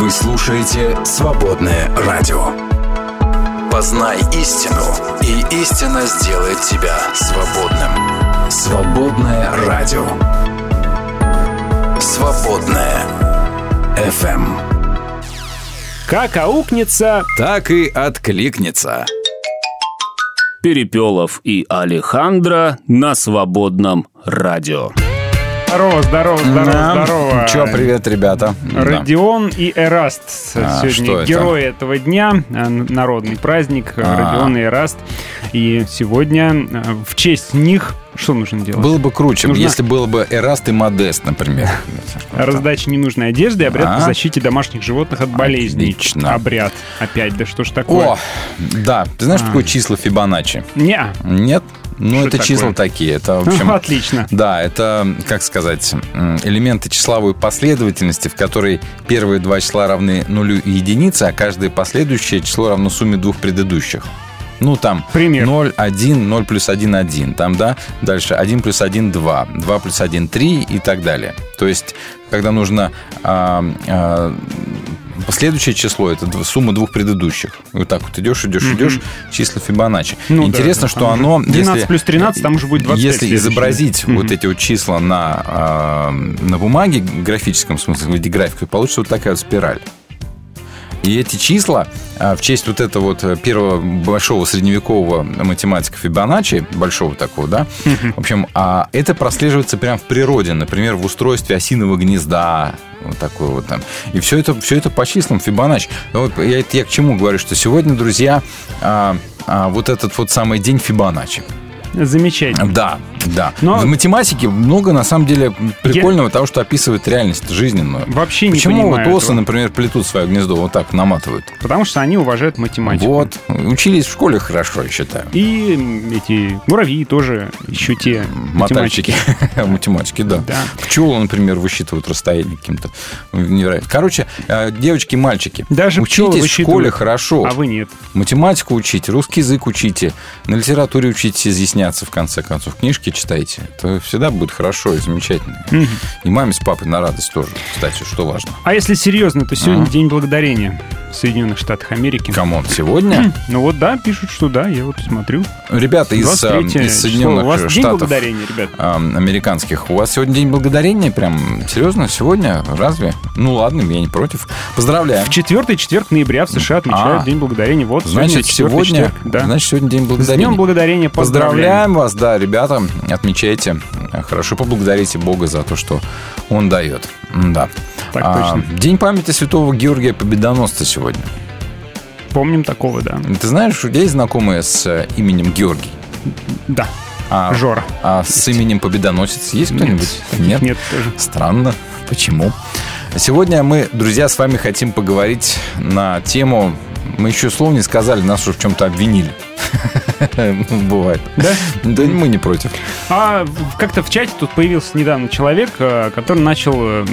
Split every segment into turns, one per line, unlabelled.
Вы слушаете «Свободное радио». Познай истину, и истина сделает тебя свободным. «Свободное радио». «Свободное FM.
Как аукнется,
Так и откликнется.
Перепелов и Алехандро на свободном радио.
Здорово, здорово, здорово, здорово.
Че, привет, ребята. Да.
Родион и Эраст
А,
сегодня
это?
герои этого дня, а, народный праздник
А.
Родион и Эраст. И сегодня а, в честь них что нужно делать?
Было бы круче,
Нужна-
если было бы Эраст и Модест, например.
Раздача ненужной одежды, обряд
А.
по защите домашних животных от болезней.
Отлично.
Обряд. Опять, да что ж такое?
О, да. Ты знаешь,
А.
такое число Фибоначчи?
Не,
Нет? Ну,
Что
это
такое?
числа такие. Это, в общем,
отлично.
Да, это, как сказать, элементы числовой последовательности, в которой первые два числа равны нулю и единице, а каждое последующее число равно сумме двух предыдущих. Ну, там
Пример.
0, 1, 0 плюс 1, 1. Там, да, дальше 1 плюс 1, 2. 2 плюс 1, 3 и так далее. То есть, когда нужно а, последующее число, это сумма двух предыдущих. Вот так вот идешь, идешь, идешь, числа Фибоначчи.
Ну
Интересно,
да,
что
там
оно...
уже 12 плюс 13, там уже будет 25
Если изобразить
Мгм.
вот эти вот числа на, а, на бумаге, в графическом смысле, в виде графика, получится вот такая вот спираль. И эти числа а, в честь вот этого вот э, первого большого средневекового математика Фибоначчи, большого такого, да, в общем, а это прослеживается прямо в природе, например, в устройстве осиного гнезда, вот такое вот там. И все это, все это по числам Фибоначчи. Вот я, я к чему говорю, что сегодня, друзья, а, а, вот этот вот самый день Фибоначчи.
Замечательно.
Да, да.
Но-
В математике много, на самом деле, прикольного того, что описывает реальность жизненную.
Вообще не
Почему вот осы,
этого.
например, плетут свое гнездо вот так, наматывают?
Потому что они уважают математику.
Вот. Учились в школе хорошо, я считаю.
И эти муравьи тоже еще те
Мотальщики. Математики, да.
Да.
Пчелы, например, высчитывают расстояние каким-то невероятно. Короче, э, девочки и мальчики,
Даже
учитесь в школе хорошо.
А вы нет.
Математику учите, русский язык учите, на литературе учитесь изъясняться, в конце концов. Книжки читайте. Это всегда будет хорошо и замечательно. И маме с папой на радость тоже, кстати, что важно.
А если серьезно, то сегодня
А?
День Благодарения в Соединенных Штатах Америки.
Come on, сегодня
Ну вот да, пишут, что да, я вот смотрю.
ребята из, э,
23
из. Соединенных
У вас День
Штатов
Благодарения, ребят.
э, американских, у вас сегодня День Благодарения? Прям серьезно? Сегодня? Разве? Ну ладно, я не против. Поздравляю.
В четвертый четверг ноября в США отмечают
А.
День Благодарения. Вот
Значит,
четвертый
сегодня,
четверг, да.
значит, сегодня День
С
Благодарения.
Днем Благодарения поздравляем.
Поздравляем вас, да, ребята, отмечайте. Хорошо, поблагодарите Бога за то, что Он дает. Да.
Так
А,
точно.
День памяти святого Георгия Победоносца сегодня.
Помним такого, да.
Ты знаешь, у тебя есть знакомые с э, именем Георгий?
Да,
А,
Жора.
а с именем Победоносец есть кто-нибудь?
таких нет тоже.
Странно. Почему? Сегодня мы, друзья, с вами хотим поговорить на тему... Мы еще слов не сказали, нас уже в чем-то обвинили. Бывает.
Да?
Да мы не против.
А как-то в чате тут появился недавно человек, э, который начал э,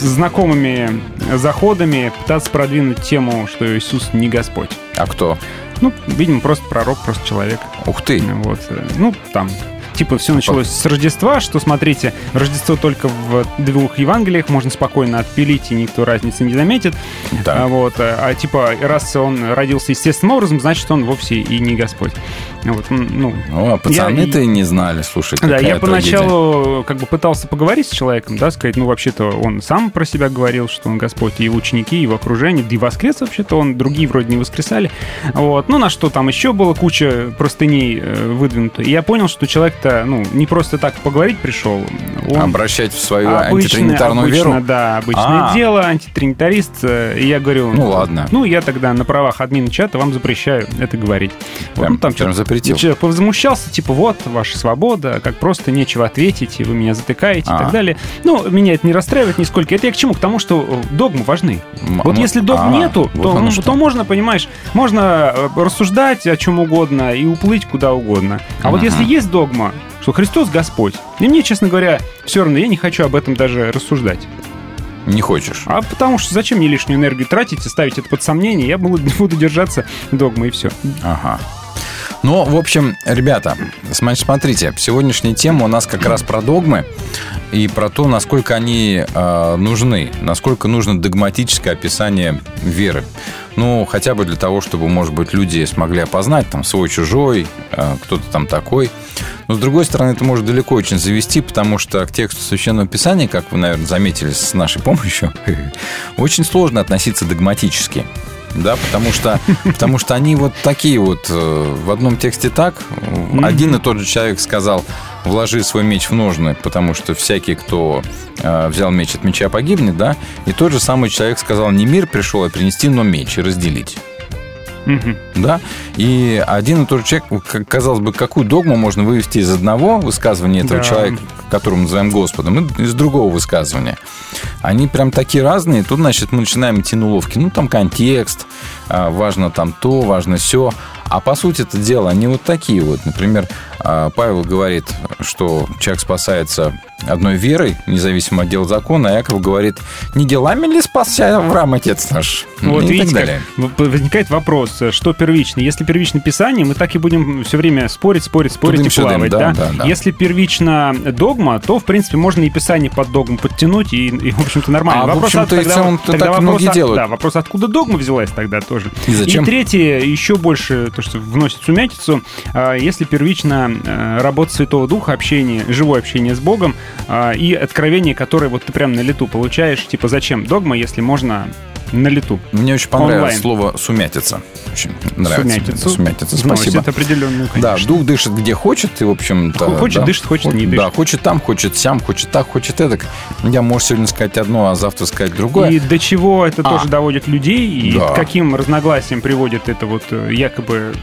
знакомыми заходами пытаться продвинуть тему, что Иисус не Господь.
А кто?
Ну, видимо, просто пророк, просто человек.
Ух ты.
Вот. э, Ну, там, типа, все началось с Рождества, что, смотрите, Рождество только в двух Евангелиях, можно спокойно отпилить, и никто разницы не заметит.
Да.
А, вот, э, а типа, раз он родился естественным образом, значит, он вовсе и не Господь. Вот, ну,
Ну, а пацаны-то и не знали, слушай,
да, я
трагедия.
поначалу как бы пытался поговорить с человеком, да, сказать, ну, вообще-то он сам про себя говорил, что он Господь, и его ученики, и его окружение, да и воскрес вообще-то он, другие вроде не воскресали. Вот. Ну, на что там еще было куча простыней э, выдвинуто. И я понял, что человек-то, ну, не просто так поговорить пришел. Он
Обращать в свою
обычное-
антитринитарную
обычно,
веру?
Да, обычное
А.
дело, антитринитарист. э, И я говорю...
Ну, ладно.
Ну, я тогда на правах админа чата вам запрещаю это говорить. Вот,
Прям-
ну, там
прям
что-то-
запретил.
Человек повозмущался, типа, вот, ваша свобода, как просто нечего ответить, и вы меня затыкаете и
А.
так далее. Ну, меня это не расстраивает нисколько. Это я к чему? К тому, что э, догмы важны.
М-
Вот если догм
а,
нету,
вот
то, ну,
что.
то можно, понимаешь, можно э, рассуждать о чем угодно и уплыть куда угодно. А вот
Ага.
если есть догма, что Христос Господь, и мне, честно говоря, все равно, я не хочу об этом даже рассуждать.
Не хочешь.
А потому что зачем мне лишнюю энергию тратить и ставить это под сомнение? Я буду, буду держаться догмы и все.
Ага. Ну, в общем, ребята, см- смотрите, сегодняшняя тема у нас как раз про догмы и про то, насколько они э, нужны, насколько нужно догматическое описание веры. Ну, хотя бы для того, чтобы, может быть, люди смогли опознать там свой-чужой, э, кто-то там такой. Но, с другой стороны, это может далеко очень завести, потому что к тексту Священного Писания, как вы, наверное, заметили с нашей помощью, очень сложно относиться догматически да, потому что, потому что они вот такие вот э, в одном тексте так, один и тот же человек сказал, вложи свой меч в ножны, потому что всякий, кто э, взял меч от меча, погибнет, да, и тот же самый человек сказал, не мир пришел, а принести, но меч и разделить. Да? И один и тот же человек, казалось бы, какую догму можно вывести из одного высказывания этого да. человека, которого мы называем Господом, и из другого высказывания. Они прям такие разные. Тут, значит, мы начинаем идти на уловки. Ну, там контекст, а, важно там то, важно все. А по сути это дело, они вот такие вот. Например, Павел говорит, что человек спасается одной верой, независимо от дел закона, а Яков говорит, не делами ли спасся Авраам, отец наш?
Вот и видите, так далее. возникает вопрос, что первично? Если первично Писание, мы так и будем все время спорить, спорить, спорить Будем и плавать. Да, да? Да, да. Если первично догма, то, в принципе, можно и Писание под догму подтянуть, и, и в общем-то, нормально.
А, вопрос, в общем-то, тогда, целом, тогда так вопрос, делают.
Да, вопрос, откуда догма взялась тогда тоже.
И зачем?
И третье, еще больше, то, что вносит сумятицу, а, если первично э, работа Святого Духа, общение, живое общение с Богом, а, и откровение, которое вот ты прям на лету получаешь, типа зачем догма, если можно на лету.
Мне очень понравилось Онлайн. слово «сумятица». Очень нравится.
Сумятицу.
Сумятица. Спасибо.
Это определенную,
конечно. Да, дух дышит где хочет, и, в общем-то...
Хочет,
да,
дышит, хочет, не дышит.
Да, хочет там, хочет сям, хочет так, хочет это. Я, может, сегодня сказать одно, а завтра сказать другое.
И до чего это а. тоже доводит людей, и да. к каким разногласиям приводит это вот э, якобы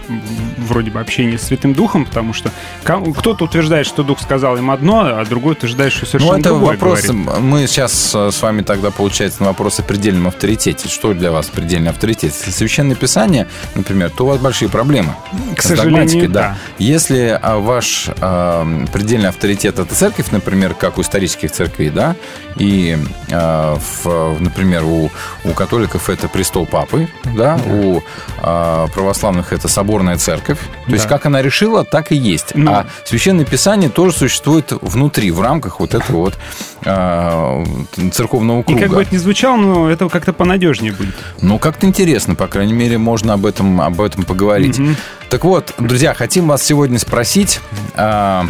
вроде бы общение с Святым Духом, потому что кто-то утверждает, что Дух сказал им одно, а другой утверждает, что совершенно ну, это другое
вопрос, говорит. Мы сейчас э, с вами тогда, получается, на вопрос о предельном авторитете. Что для вас предельный авторитет. Если священное писание, например, то у вас большие проблемы.
К сожалению, да. да.
Если а, ваш э, предельный авторитет это церковь, например, как у исторических церквей, да, и, э, в, например, у, у католиков это престол папы, да, да. у э, православных это соборная церковь. То да. есть как она решила, так и есть. Ну. А священное писание тоже существует внутри, в рамках вот этого вот э, церковного круга.
И как бы это ни звучало, но это как-то понадежнее будет.
Ну, как-то интересно, по крайней мере, можно об этом, об этом поговорить. Угу. Так вот, друзья, хотим вас сегодня спросить. А,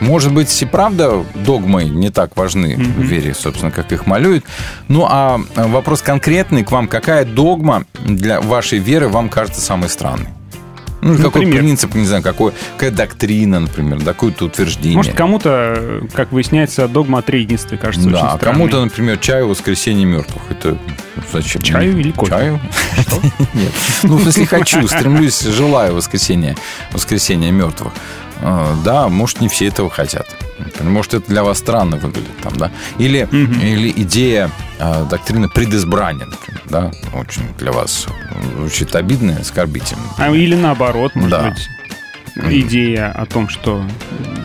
может быть, и правда догмы не так важны mm-hmm. в вере, собственно, как их малюют. Ну, а вопрос конкретный к вам. Какая догма для вашей веры вам кажется самой странной? Ну, например. какой принцип, не знаю, какой, какая доктрина, например, какое-то утверждение.
Может, кому-то, как выясняется, догма о троединстве кажется да, очень
странной. кому-то, например, чаю воскресенье мертвых. Это зачем?
Чаю или кофе?
Чаю? Нет. Ну, если хочу, стремлюсь, желаю воскресенья, воскресенья мертвых. А, да, может, не все этого хотят. Может, это для вас странно выглядит там, да? Или, угу. или идея э, доктрины предизбрания, например, да, очень для вас звучит обидно оскорбительно.
А, или наоборот, может да. быть идея о том, что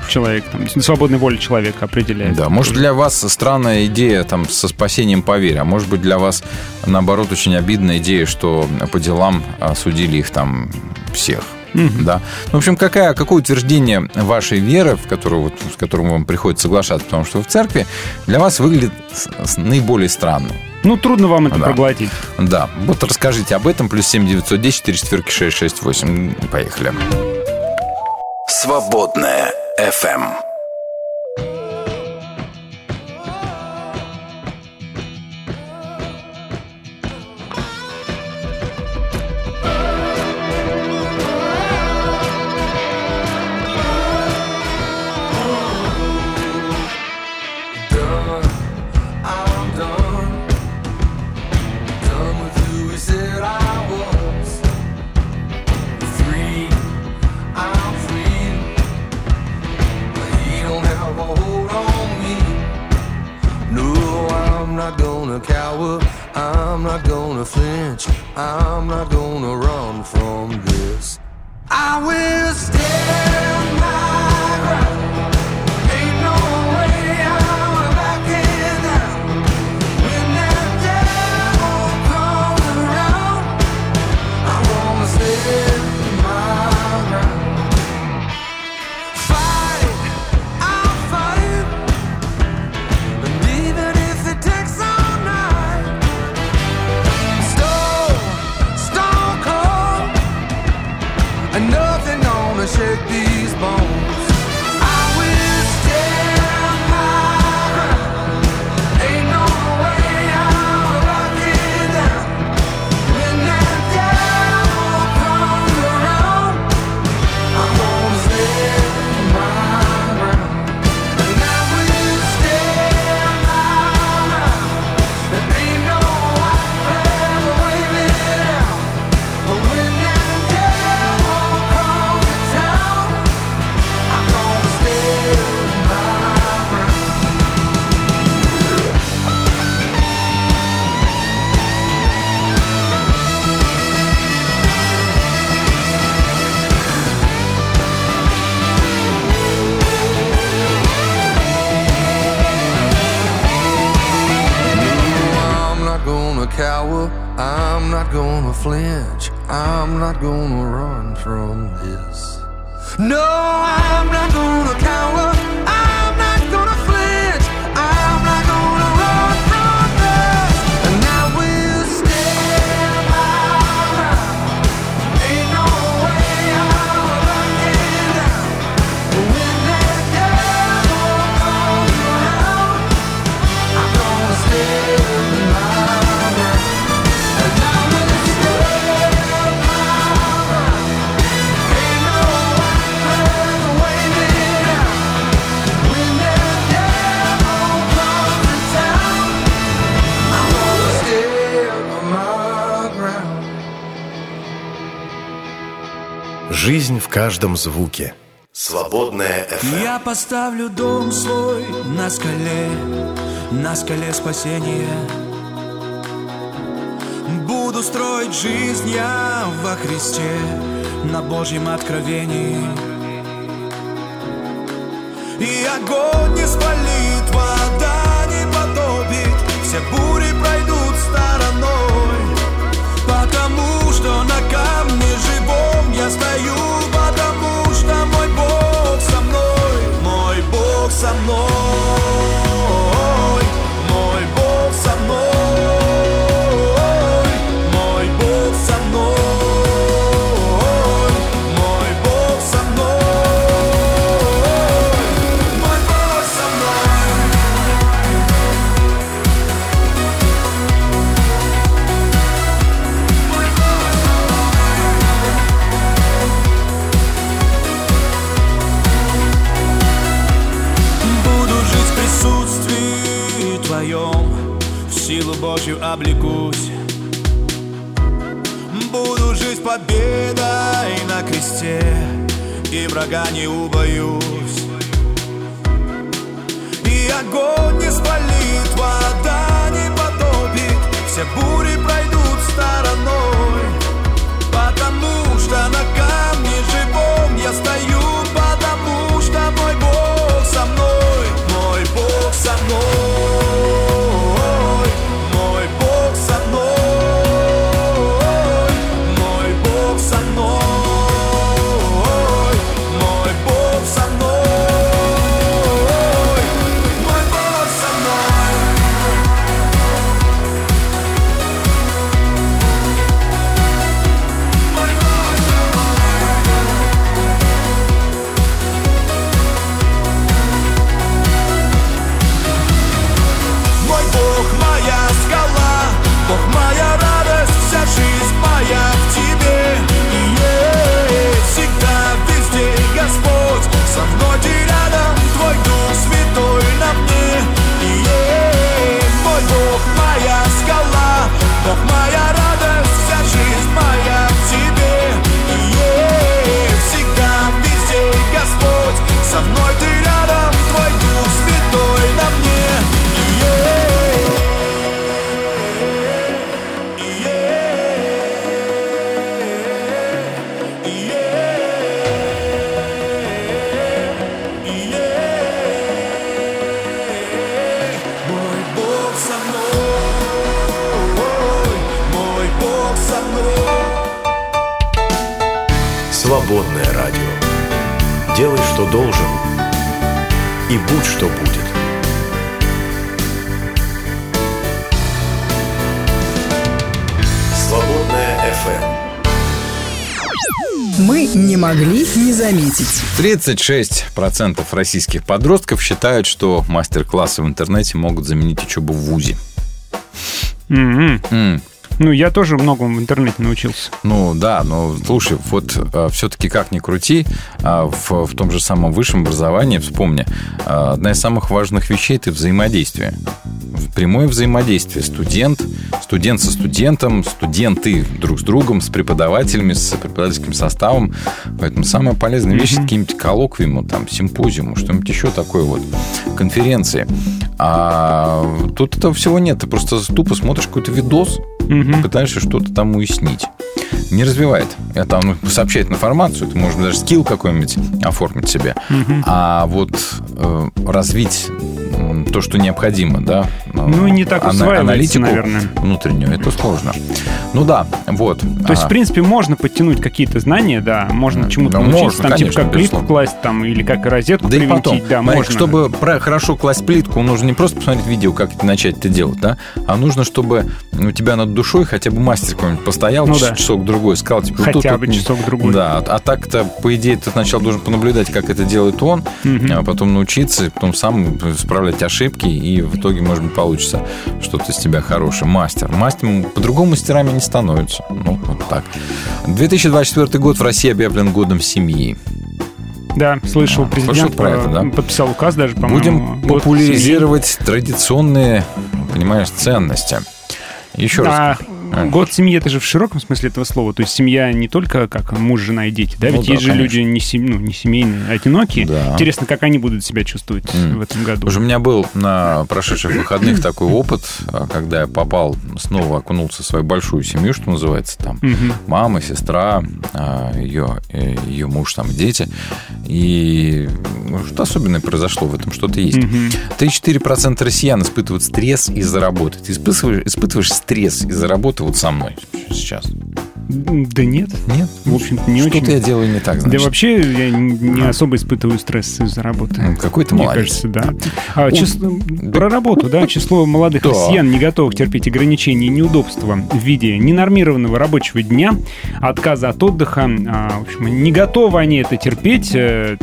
человек, там, свободной воля человека определяет.
Да, может для вас странная идея там со спасением по вере, а может быть для вас наоборот очень обидная идея, что по делам осудили их там всех. Mm-hmm. Да. Ну, в общем, какая, какое утверждение вашей веры, в которую, вот, с которым вам приходится соглашаться, потому что вы в церкви, для вас выглядит наиболее странным?
Ну, трудно вам это да. проглотить.
Да. Вот расскажите об этом. Плюс 7 910 4 четверки 668. Поехали.
Свободная FM.
gonna flinch. I'm not gonna run from this. I will stand my ground.
Каждом звуке. Свободная FM.
Я поставлю дом свой на скале, на скале спасения. Буду строить жизнь я во Христе, на Божьем откровении. И огонь не спалит, врага не убоюсь
36% российских подростков считают, что мастер-классы в интернете могут заменить учебу в ВУЗе.
Мгм.
М,
Ну, я тоже многому в интернете научился.
Ну да, но слушай, вот все-таки как ни крути, а, в, в том же самом высшем образовании, вспомни, а, одна из самых важных вещей это взаимодействие. Прямое взаимодействие. Студент, студент со студентом, студенты друг с другом, с преподавателями, с преподавательским составом. Поэтому самая полезная вещь это какие-нибудь коллоквиумы, там, симпозиумы, что-нибудь еще такое вот, конференции. А тут этого всего нет. Ты просто тупо смотришь какой-то видос, пытаешься что-то там уяснить. Не развивает. Это он сообщает информацию, ты можешь даже скилл какой-нибудь оформить себе. А вот э, развить то, что необходимо, да,
Ну, не так
ана-
усваивается,
аналитику
наверное.
внутреннюю. Это сложно. Ну да, вот.
То есть, в принципе, можно подтянуть какие-то знания, да, можно чему-то
да,
научиться,
можно,
там,
конечно,
типа, как плитку
безусловно.
класть, там, или как розетку
Да и
привинтить,
потом,
да,
смотри,
можно.
чтобы про- хорошо класть плитку, нужно не просто посмотреть видео, как это начать это делать, да, а нужно, чтобы у тебя над душой хотя бы мастер какой-нибудь постоял
Ну
ч-
да.
часок-другой, сказал, типа,
Хотя
тут
бы
не-
часок-другой.
Да, а, а так-то, по идее, ты сначала должен понаблюдать, как это делает он,
Мгм.
а потом научиться, потом сам исправлять ошибки, и в итоге, может быть, получится что-то из тебя хорошее. Мастер. Мастер по-другому мастерами не становятся. Ну, вот так. 2024 год в России объявлен годом семьи.
Да, слышал,
А,
президент
слышал про это, да?
э, подписал указ даже, по-моему.
Будем популяризировать традиционные, понимаешь, ценности. Еще раз.
А, год семьи это же в широком смысле этого слова. То есть семья не только как муж, жена и дети, да?
Ну
Ведь
да,
есть же
конечно.
люди не, сем- ну, не семейные, а одинокие.
Да.
Интересно, как они будут себя чувствовать
М.
в этом году.
Уже у меня был на прошедших выходных такой опыт, а, когда я попал, снова окунулся в свою большую семью, что называется, там
Мгм.
мама, сестра, а, ее, э, ее муж, там дети. И ну, что особенное произошло в этом, что-то есть.
Мгм.
3-4% россиян испытывают стресс из-за работы. Ты испытываешь, испытываешь стресс из-за работы вот со мной сейчас?
Да нет.
Нет?
В общем-то, не
Что-то
очень.
я делаю не так,
Да
значит.
вообще я не особо испытываю стресс из-за работы.
Ну, Какой ты
Мне
молодец.
кажется, да. А, число- про работу, да. Число молодых
Да.
россиян, не готовых терпеть ограничения и неудобства в виде ненормированного рабочего дня, отказа от отдыха. а, в общем, не готовы они это терпеть э,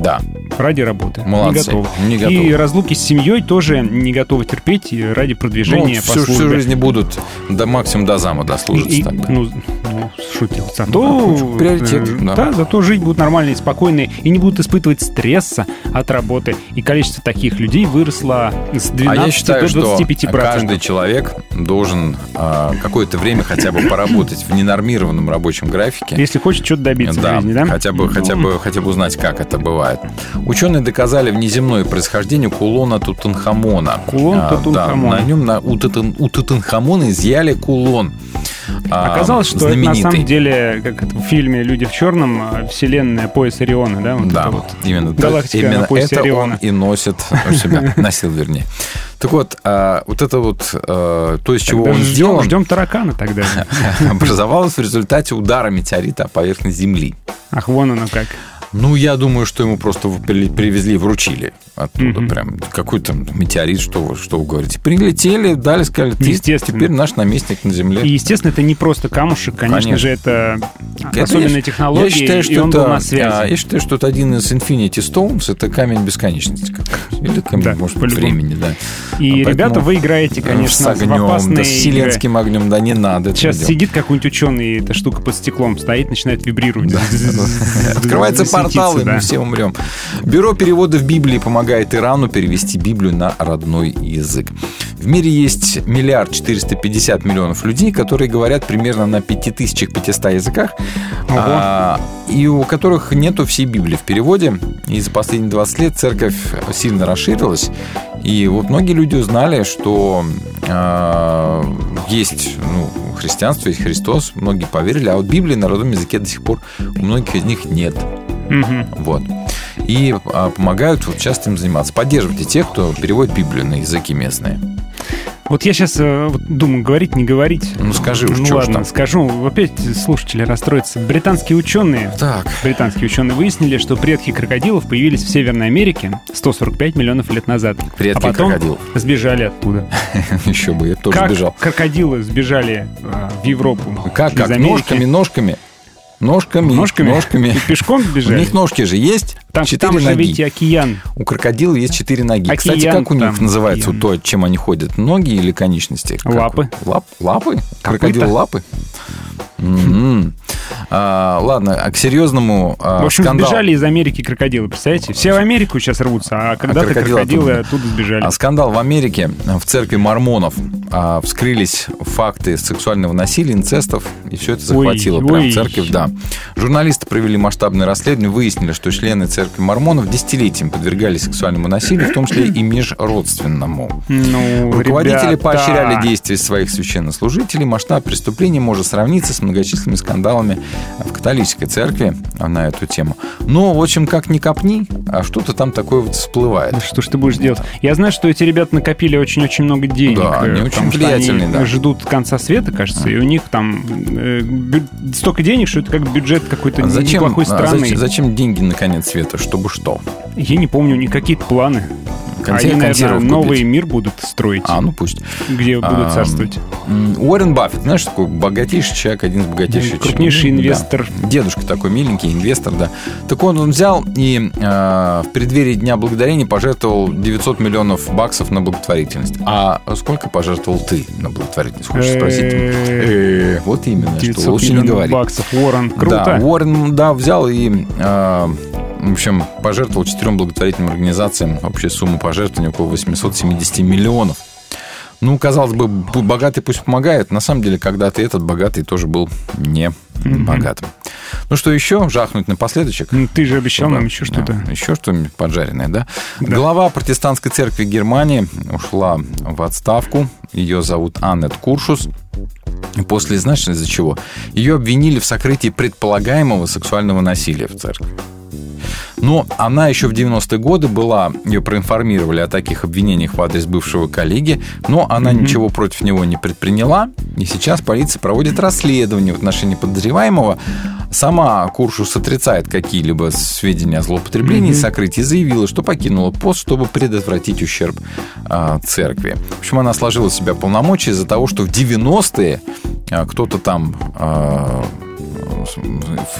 Да,
ради работы.
молодцы.
Не готовы.
Не
И
готовы.
разлуки с семьей тоже не готовы терпеть и ради
Ну,
продвижения по
всю, всю
службе.
жизнь будут до максимум до зама дослужиться
И- и-
тогда.
ну, ну, шутил. Зато,
Ну, да, приоритет,
э,
да.
да, зато жить будут нормально и спокойно, и не будут испытывать стресса от работы. И количество таких людей выросло с 12
А я считаю,
до
что
25
каждый человек должен а, какое-то время хотя бы поработать в ненормированном рабочем графике.
Если хочет что-то добиться в жизни, да?
Хотя бы, хотя, бы, хотя бы узнать, как это бывает. Ученые доказали внеземное происхождение кулона Тутанхамона.
Кулон
А,
Тутанхамона.
Да, на нем на, у, Тутан- у Тутанхамона изъяли кулон. а,
Оказалось, что это на
знаменитый.
самом деле, как это в фильме «Люди в черном», а, вселенная пояс Ориона, да? Вот
Да,
вот.
именно,
Галактика
именно
на поясе
это
Ориона.
он и носит у себя, носил, вернее. Так вот, а, вот это вот, а, то, из чего
Тогда
он
ждем,
сделан,
ждем таракана тогда.
образовалось в результате удара метеорита о поверхность Земли.
Ах, вон оно как.
Ну, я думаю, что ему просто при- привезли, вручили оттуда
Мгм.
прям какой-то метеорит, что вы, что вы говорите. Прилетели, дали, сказали, ты
Естественно.
теперь наш наместник на Земле.
И, естественно, это не просто камушек, конечно,
Конечно.
же, это, особенная технология,
я считаю, что
и он
это,
был на связи.
Я считаю, что это один из Infinity Stones, это камень бесконечности. Или камень,
Да,
может,
по-любому.
времени, да.
И,
А
ребята, вы играете, конечно,
с
в
огнем,
опасные
да с
игры.
вселенским огнем, да не надо.
Сейчас сидит какой-нибудь ученый, эта штука под стеклом стоит, начинает вибрировать.
Открывается
Светиться,
портал, и
да.
мы все умрем. Бюро переводов Библии помогает Ирану перевести Библию на родной язык. В мире есть миллиард 450 миллионов людей, которые говорят примерно на 5500 языках, а, и у которых нету всей Библии в переводе. И за последние 20 лет церковь сильно расширилась. И вот многие люди узнали, что а, есть ну, христианство, есть Христос, многие поверили, а вот Библии на родном языке до сих пор у многих из них нет.
Мгм.
Вот. И а, помогают вот часто им заниматься. Поддерживайте тех, кто переводит Библию на языки местные.
Вот я сейчас думаю, говорить, не говорить.
Ну, скажи уж,
Ну
уж
ладно,
там.
скажу. Опять слушатели расстроятся. Британские ученые
Так.
Британские ученые выяснили, что предки крокодилов появились в Северной Америке 145 миллионов лет назад.
Предки
а потом
крокодилов.
сбежали оттуда.
Еще бы, я тоже
как
бежал.
крокодилы сбежали а, в Европу
Как, как? Ножками, ножками. Ножками,
Ножками?
ножками.
И пешком
У
бежали?
них ножки же есть,
Там,
четыре
там же
ноги.
ведь океан.
У крокодила есть четыре ноги. Кстати,
Океан
как у них
там,
называется
океан.
то, чем они ходят? Ноги или конечности? Как?
Лапы.
Лап, лапы?
Копыта.
Крокодил лапы? Мгм. А, ладно, а к серьезному а,
В общем,
скандал.
сбежали из Америки крокодилы, представляете? Все в Америку сейчас рвутся, а когда-то
крокодилы
крокодилы
оттуда.
сбежали.
А скандал в Америке. В церкви мормонов а, вскрылись факты сексуального насилия, инцестов, и все это
Ой,
захватило прям
ой.
церковь. Да. Журналисты провели масштабное расследование, выяснили, что члены церкви мормонов десятилетием подвергались сексуальному насилию, в том числе и межродственному.
Ну,
Руководители
ребята.
поощряли действия своих священнослужителей. Масштаб преступления может сравниться с многочисленными скандалами в католической церкви на эту тему. Но, в общем, как ни копни, а что-то там такое вот всплывает.
Да что ж ты будешь делать? Я знаю, что эти ребята накопили очень-очень много денег.
Да, они
э,
очень влиятельные,
они
да.
ждут конца света, кажется, и у них там э, столько денег, что это как бюджет какой-то
А зачем,
неплохой
а
страны.
зачем, зачем деньги на конец света? Чтобы что?
Я не помню, у них какие-то планы.
Консерв-
Они, наверное, новый мир будут строить,
А, ну пусть.
где будут
А,
царствовать.
М, Уоррен Баффет, знаешь, такой богатейший человек, один из богатейших.
Крупнейший
человек.
инвестор.
Да. Дедушка такой миленький, инвестор, да. Так он, он взял и э, в преддверии Дня Благодарения пожертвовал 900 миллионов баксов на благотворительность. А сколько пожертвовал ты на благотворительность? Хочешь спросить? Э, Вот именно, что
900
лучше не
миллионов
говори.
баксов. Уоррен, круто.
Да, Уоррен, да, взял и, э, в общем, пожертвовал четырем благотворительным организациям. Общая сумма пожертвований около 870 миллионов. Ну, казалось бы, богатый пусть помогает. На самом деле, когда-то этот богатый тоже был не богатым. Ну, что еще? Жахнуть напоследочек?
Ну, Ты же обещал нам
Да,
еще что-то.
да, еще что-нибудь поджаренное, да? Глава протестантской церкви Германии ушла в отставку. Ее зовут Аннет Куршус. После, знаешь, из-за чего? Ее обвинили в сокрытии предполагаемого сексуального насилия в церкви. Но она еще в 90-е годы была, ее проинформировали о таких обвинениях в адрес бывшего коллеги, но она ничего против него не предприняла, и сейчас полиция проводит расследование в отношении подозреваемого. Сама Куршус отрицает какие-либо сведения о злоупотреблении и сокрытии, заявила, что покинула пост, чтобы предотвратить ущерб а, церкви. В общем, она сложила в себя полномочия из-за того, что в 90-е а, кто-то там а,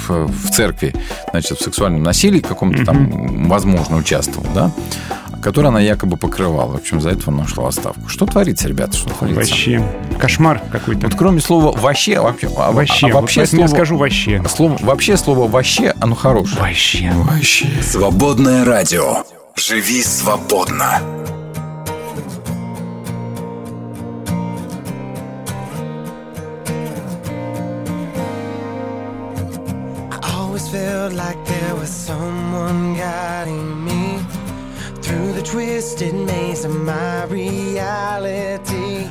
в, в церкви, значит, в сексуальном насилии каком-то там, возможно, участвовал, да, который она якобы покрывала. В общем, за это она ушла отставку. Что творится, ребята, что творится?
Вообще. Кошмар какой-то.
Вот кроме слова «вообще», вообще, а-
Вообще.
а
Вот
вообще
я
слово,
скажу вообще.
слово, вообще слово «вообще», оно хорошее.
Вообще.
Вообще.
Свободное радио. Живи свободно.
Felt like there was someone guiding me through the twisted maze of my reality.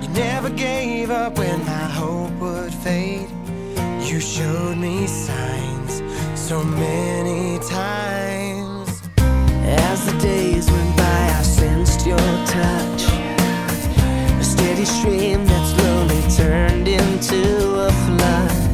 You never gave up when my hope would fade. You showed me signs so many times. As the days went by, I sensed your touch. A steady stream that slowly turned into a flood.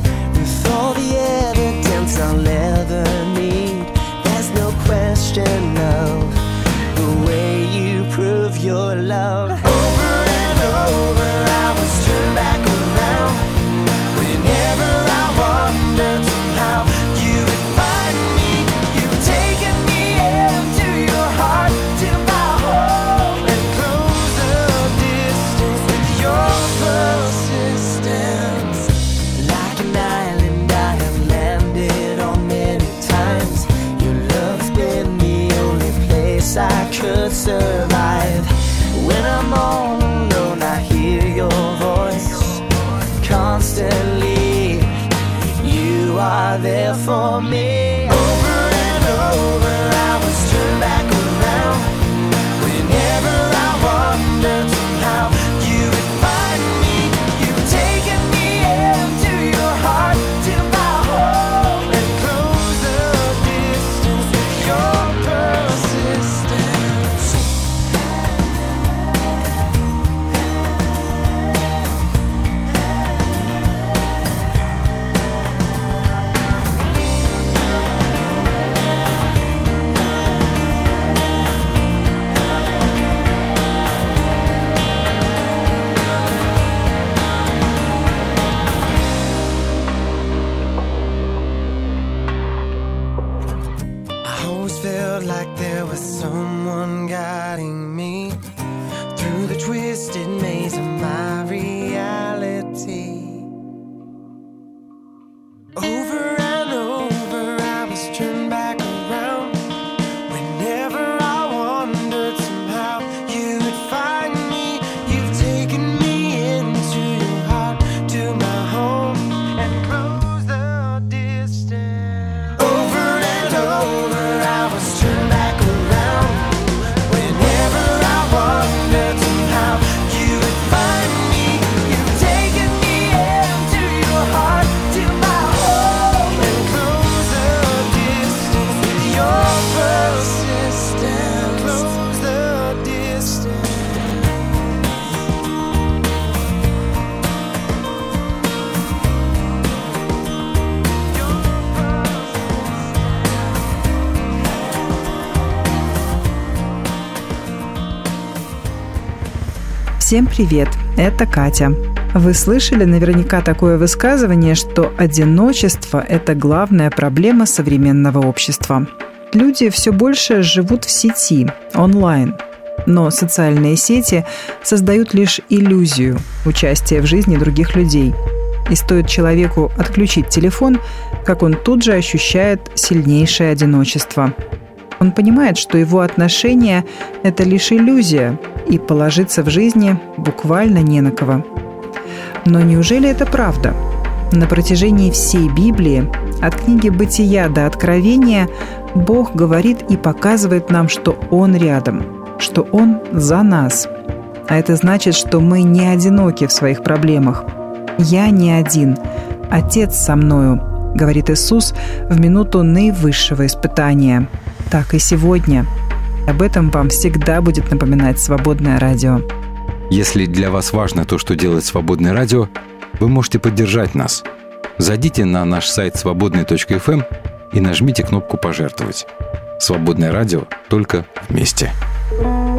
Всем привет, это Катя. Вы слышали наверняка такое высказывание, что одиночество – это главная проблема современного общества. Люди все больше живут в сети, онлайн. Но социальные сети создают лишь иллюзию участия в жизни других людей. И стоит человеку отключить телефон, как он тут же ощущает сильнейшее одиночество. Он понимает, что его отношения – это лишь иллюзия, и положиться в жизни буквально не на кого. Но неужели это правда? На протяжении всей Библии, от книги «Бытия» до «Откровения», Бог говорит и показывает нам, что Он рядом, что Он за нас. А это значит, что мы не одиноки в своих проблемах. «Я не один. Отец со мною», — говорит Иисус в минуту наивысшего испытания. Так и сегодня. Об этом вам всегда будет напоминать «Свободное радио».
Если для вас важно то, что делает «Свободное радио», вы можете поддержать нас. Зайдите на наш сайт свободный.фм и нажмите кнопку «Пожертвовать». «Свободное радио» только вместе.
Каждый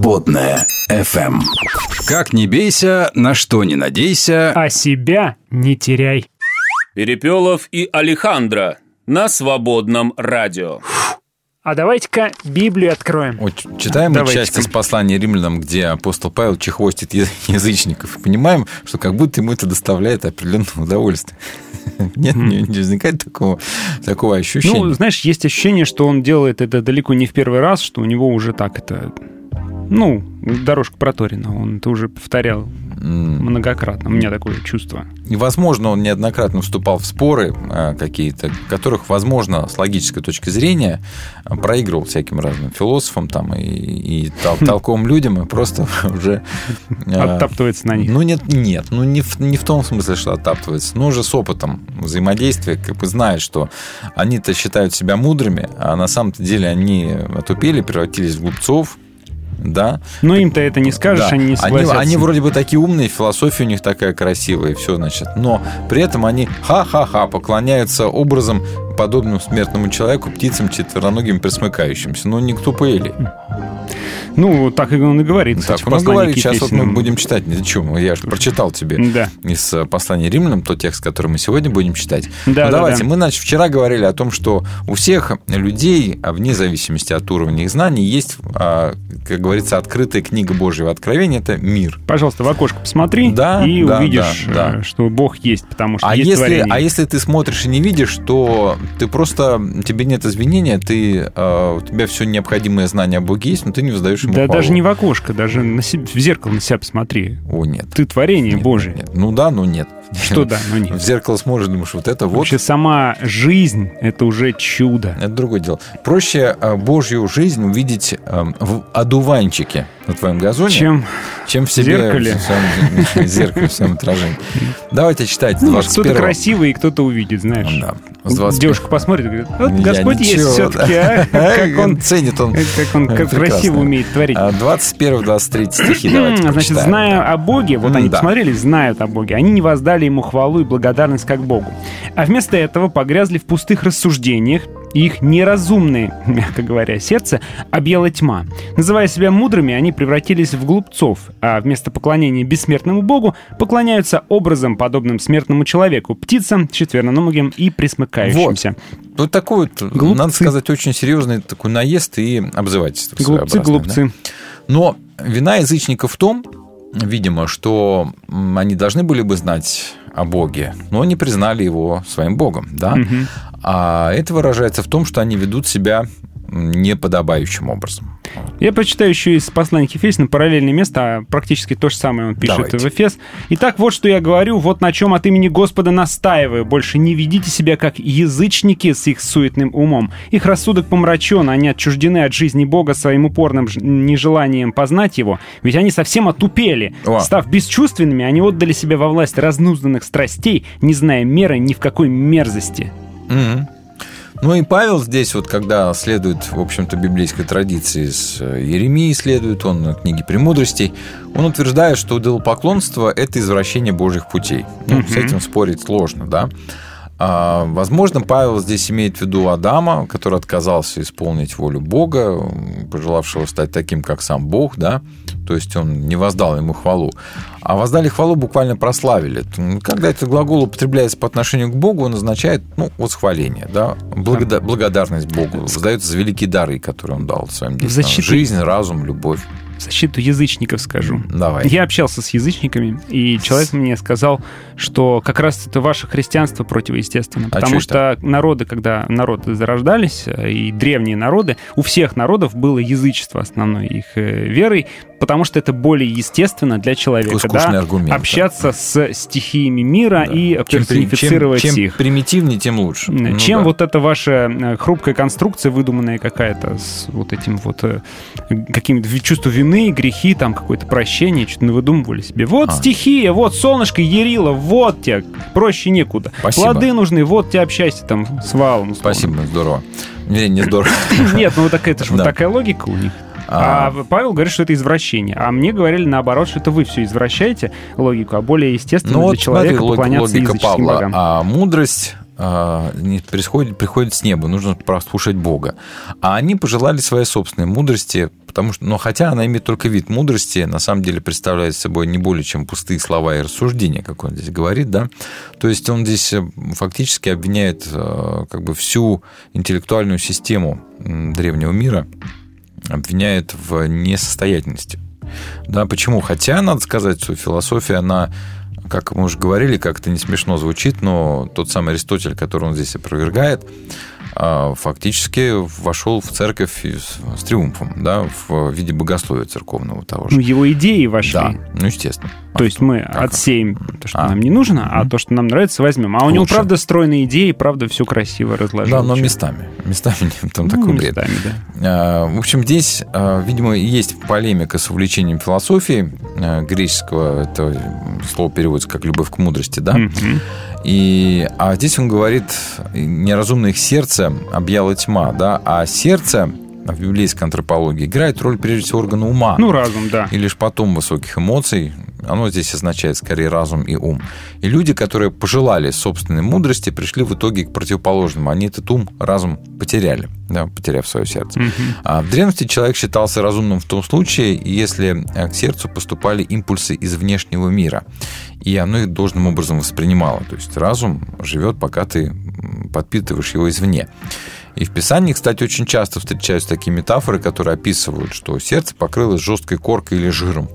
Свободная FM.
Как не бейся, на что не надейся.
А себя не теряй.
Перепелов и Алехандро на свободном радио.
А давайте-ка Библию откроем.
Вот читаем мы часть из послания римлянам, где апостол Павел чехвостит язычников. И понимаем, что как будто ему это доставляет определенное удовольствие. Нет, не не возникает такого, такого ощущения.
Ну, знаешь, есть ощущение, что он делает это далеко не в первый раз, что у него уже так это... Ну, дорожка проторена, он это уже повторял многократно. У меня такое чувство.
И, возможно, он неоднократно вступал в споры а, какие-то, которых, возможно, с логической точки зрения а, проигрывал всяким разным философам там, и, и тол- толковым людям, и просто уже... а,
Оттаптывается на них.
Ну, нет, нет, ну не в, не в том смысле, что оттаптывается, но уже с опытом взаимодействия, как бы знает, что они-то считают себя мудрыми, а на самом-то деле они отупели, превратились в глупцов, да,
Но им-то это не скажешь,
да.
они не
они,
согласятся.
они вроде бы такие умные, философия у них такая красивая, и все, значит. Но при этом они ха-ха-ха поклоняются образом, подобным смертному человеку, птицам, четвероногим, присмыкающимся. Ну, не к тупоели.
Ну, так и он и говорит, кстати,
Так, он говорит, сейчас вот мы будем читать. Зачем? Я же прочитал тебе
Да.
из э, послания римлянам тот текст, который мы сегодня будем читать.
Да,
ну,
да,
давайте.
да.
Мы, значит, вчера говорили о том, что у всех людей, а вне зависимости от уровня их знаний, есть, а, как говорится, открытая книга Божьего откровения. Это мир.
Пожалуйста, в окошко посмотри
Да,
и
да,
увидишь,
да, да.
э, что Бог есть, потому что
А
есть
если,
творение.
а если ты смотришь и не видишь, то ты просто тебе нет извинения, ты э, у тебя все необходимое знание о Боге есть, но ты не воздаешь ему
Да
хвалу.
даже не в окошко, даже на себя- в зеркало на себя посмотри.
О, нет.
Ты творение
Нет,
Божие.
нет. Ну да, но нет.
Что да, но
В
нет.
зеркало смотришь, думаешь, вот это вот.
Вообще сама жизнь — это уже чудо.
Это другое дело. Проще э, Божью жизнь увидеть э, в одуванчике на твоем газоне,
Чем
чем в себе
зеркале.
в своем зеркале, в своем отражении. Давайте читать
ну, кто-то
21
красивый, и кто-то увидит, знаешь.
Да, с 21
Девушка посмотрит и говорит, вот
Я
Господь есть
ничего,
все-таки,
да.
а? Как он,
ценит он.
как он как красиво умеет творить.
А, 21-23 стихи давайте
Значит, зная о Боге, вот они
да.
посмотрели, знают о Боге, они не воздали ему хвалу и благодарность как Богу. А вместо этого погрязли в пустых рассуждениях, и их неразумное, мягко говоря, сердце объяла тьма. Называя себя мудрыми, они превратились в глупцов, а вместо поклонения бессмертному Богу поклоняются образом, подобным смертному человеку, птицам, четвероногим и присмыкающимся.
Вот такой вот,
Глупцы.
надо сказать, очень серьезный такой наезд и обзывательство.
Глупцы,
своеобразное, да.
глупцы.
Но вина язычников в том, видимо, что они должны были бы знать о Боге, но не признали его своим Богом, да?
Мгм.
А это выражается в том, что они ведут себя неподобающим образом.
Я прочитаю еще из послания к Ефесянам параллельное место, а практически то же самое он пишет
Давайте.
в Эфес. Итак, вот что я говорю, вот на чем от имени Господа настаиваю. Больше не ведите себя как язычники с их суетным умом. Их рассудок помрачен, они отчуждены от жизни Бога своим упорным нежеланием познать Его. Ведь они совсем отупели.
О.
Став бесчувственными, они отдали себя во власть разнузданных страстей, не зная меры ни в какой мерзости.
Мгм. Ну и Павел здесь вот, когда следует, в общем-то, библейской традиции с э, Еремией следует, он на книге «Премудростей», он утверждает, что идолопоклонство – это извращение Божьих путей. Ну, С этим спорить сложно, да. А, возможно, Павел здесь имеет в виду Адама, который отказался исполнить волю Бога, пожелавшего стать таким, как сам Бог, да, то есть он не воздал ему хвалу. А воздали хвалу буквально прославили. Когда этот глагол употребляется по отношению к Богу, он означает, ну, восхваление, да, благода- благодарность Богу, воздается за великие дары, которые он дал своим детям.
защиту-
Жизнь, разум, любовь.
Защиту язычников скажу.
Давай.
Я общался с язычниками, и человек мне сказал, что как раз это ваше христианство противоестественно.
А
потому
чё
что народы, когда народы зарождались, э, и древние народы, у всех народов было язычество основной их э, верой, потому что это более естественно для человека.
Искусный
да,
аргумент, да.
общаться с стихиями мира
Да.
и
Чем,
персонифицировать
чем- чем
их.
примитивнее, тем лучше. Ну
Чем
да.
вот эта ваша э, хрупкая конструкция, выдуманная какая-то, с вот этим вот э, каким-то ви- чувство вины, грехи, там какое-то прощение, что-то навыдумывали себе. Вот
А.
стихия, вот солнышко Ярила, вот тебе, проще некуда.
Спасибо.
Плоды нужны, вот тебе общайся там с валом. условно.
Спасибо, здорово. Не, не здорово.
Нет, ну вот такая, это же вот
Да.
такая логика у них.
А.
А Павел говорит, что это извращение. А мне говорили наоборот, что это вы все извращаете логику, а более естественно
Ну
для
вот смотри,
человека
лог-
поклоняться
логика Павла.
богам.
А мудрость а, не происходит, приходит с неба, нужно прослушать Бога. А они пожелали своей собственной мудрости, потому что, но хотя она имеет только вид мудрости, на самом деле представляет собой не более чем пустые слова и рассуждения, как он здесь говорит, да. То есть он здесь э, фактически обвиняет э, как бы всю интеллектуальную систему древнего мира, обвиняет в несостоятельности. Да, почему? Хотя, надо сказать, что философия, она как мы уже говорили, как это не смешно звучит, но тот самый Аристотель, который он здесь опровергает, фактически вошел в церковь с, триумфом, да, в виде богословия церковного того же.
Ну, его идеи вошли.
Да, ну, естественно.
То есть мы как отсеем то, что а. нам не нужно, а то, что нам нравится, возьмем. А у Лучше. него, правда, стройные идеи, правда, все красиво разложено.
Да, но местами. Местами там ну, такой бред. Местами, да. В общем, здесь, а, видимо, есть полемика с увлечением философии. А, греческого это слово переводится как «любовь к мудрости», да? Угу. И, а здесь он говорит, неразумное их сердце объяло тьма, да, а сердце в библейской антропологии играет роль, прежде всего, органа ума.
Ну, разум, да.
И лишь потом высоких эмоций. Оно здесь означает скорее разум и ум. И люди, которые пожелали собственной мудрости, пришли в итоге к противоположному. Они этот ум, разум потеряли, да, потеряв свое сердце. Угу. А в древности человек считался разумным в том случае, если к сердцу поступали импульсы из внешнего мира. И оно их должным образом воспринимало. То есть разум живет, пока ты подпитываешь его извне. И в Писании, кстати, очень часто встречаются такие метафоры, которые описывают, что сердце покрылось жесткой коркой или жиром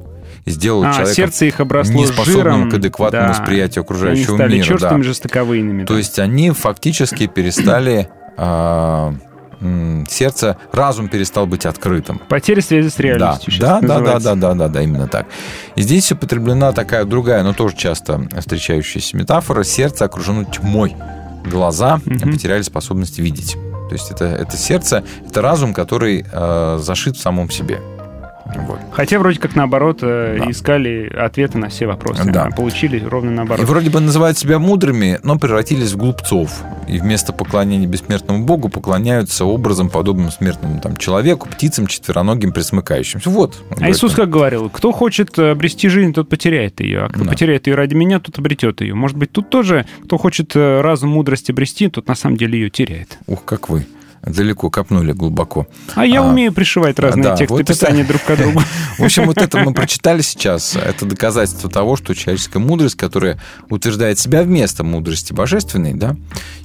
и сделало а, человека
сердце их обросло
неспособным
жиром,
к адекватному да. восприятию окружающего
они стали
мира.
черствыми,
да.
жестоковыйными.
То
да.
есть они фактически перестали а, сердце, разум перестал быть открытым.
Потеря связи с реальностью.
Да, да, да, да, да, да, да, именно так. И здесь употреблена такая другая, но тоже часто встречающаяся метафора: сердце окружено тьмой, глаза угу. потеряли способность видеть. То есть это, это сердце, это разум, который э, зашит в самом себе.
Вот. Хотя вроде как наоборот э, да. искали ответы на все вопросы, да. а получили ровно наоборот.
И вроде бы называют себя мудрыми, но превратились в глупцов. И вместо поклонения бессмертному Богу поклоняются образом, подобным смертному там, человеку, птицам, четвероногим, присмыкающимся. Вот.
А Иисус как говорил, кто хочет э, обрести жизнь, тот потеряет ее, а кто да. потеряет ее ради меня, тот обретет ее. Может быть, тут тоже, кто хочет э, разум, мудрость обрести, тот на самом деле ее теряет.
Ух, как вы далеко копнули глубоко.
А я а, умею пришивать разные да, тексты вот Писания это... друг к другу.
В общем, вот это мы прочитали сейчас. Это доказательство того, что человеческая мудрость, которая утверждает себя вместо мудрости божественной, да,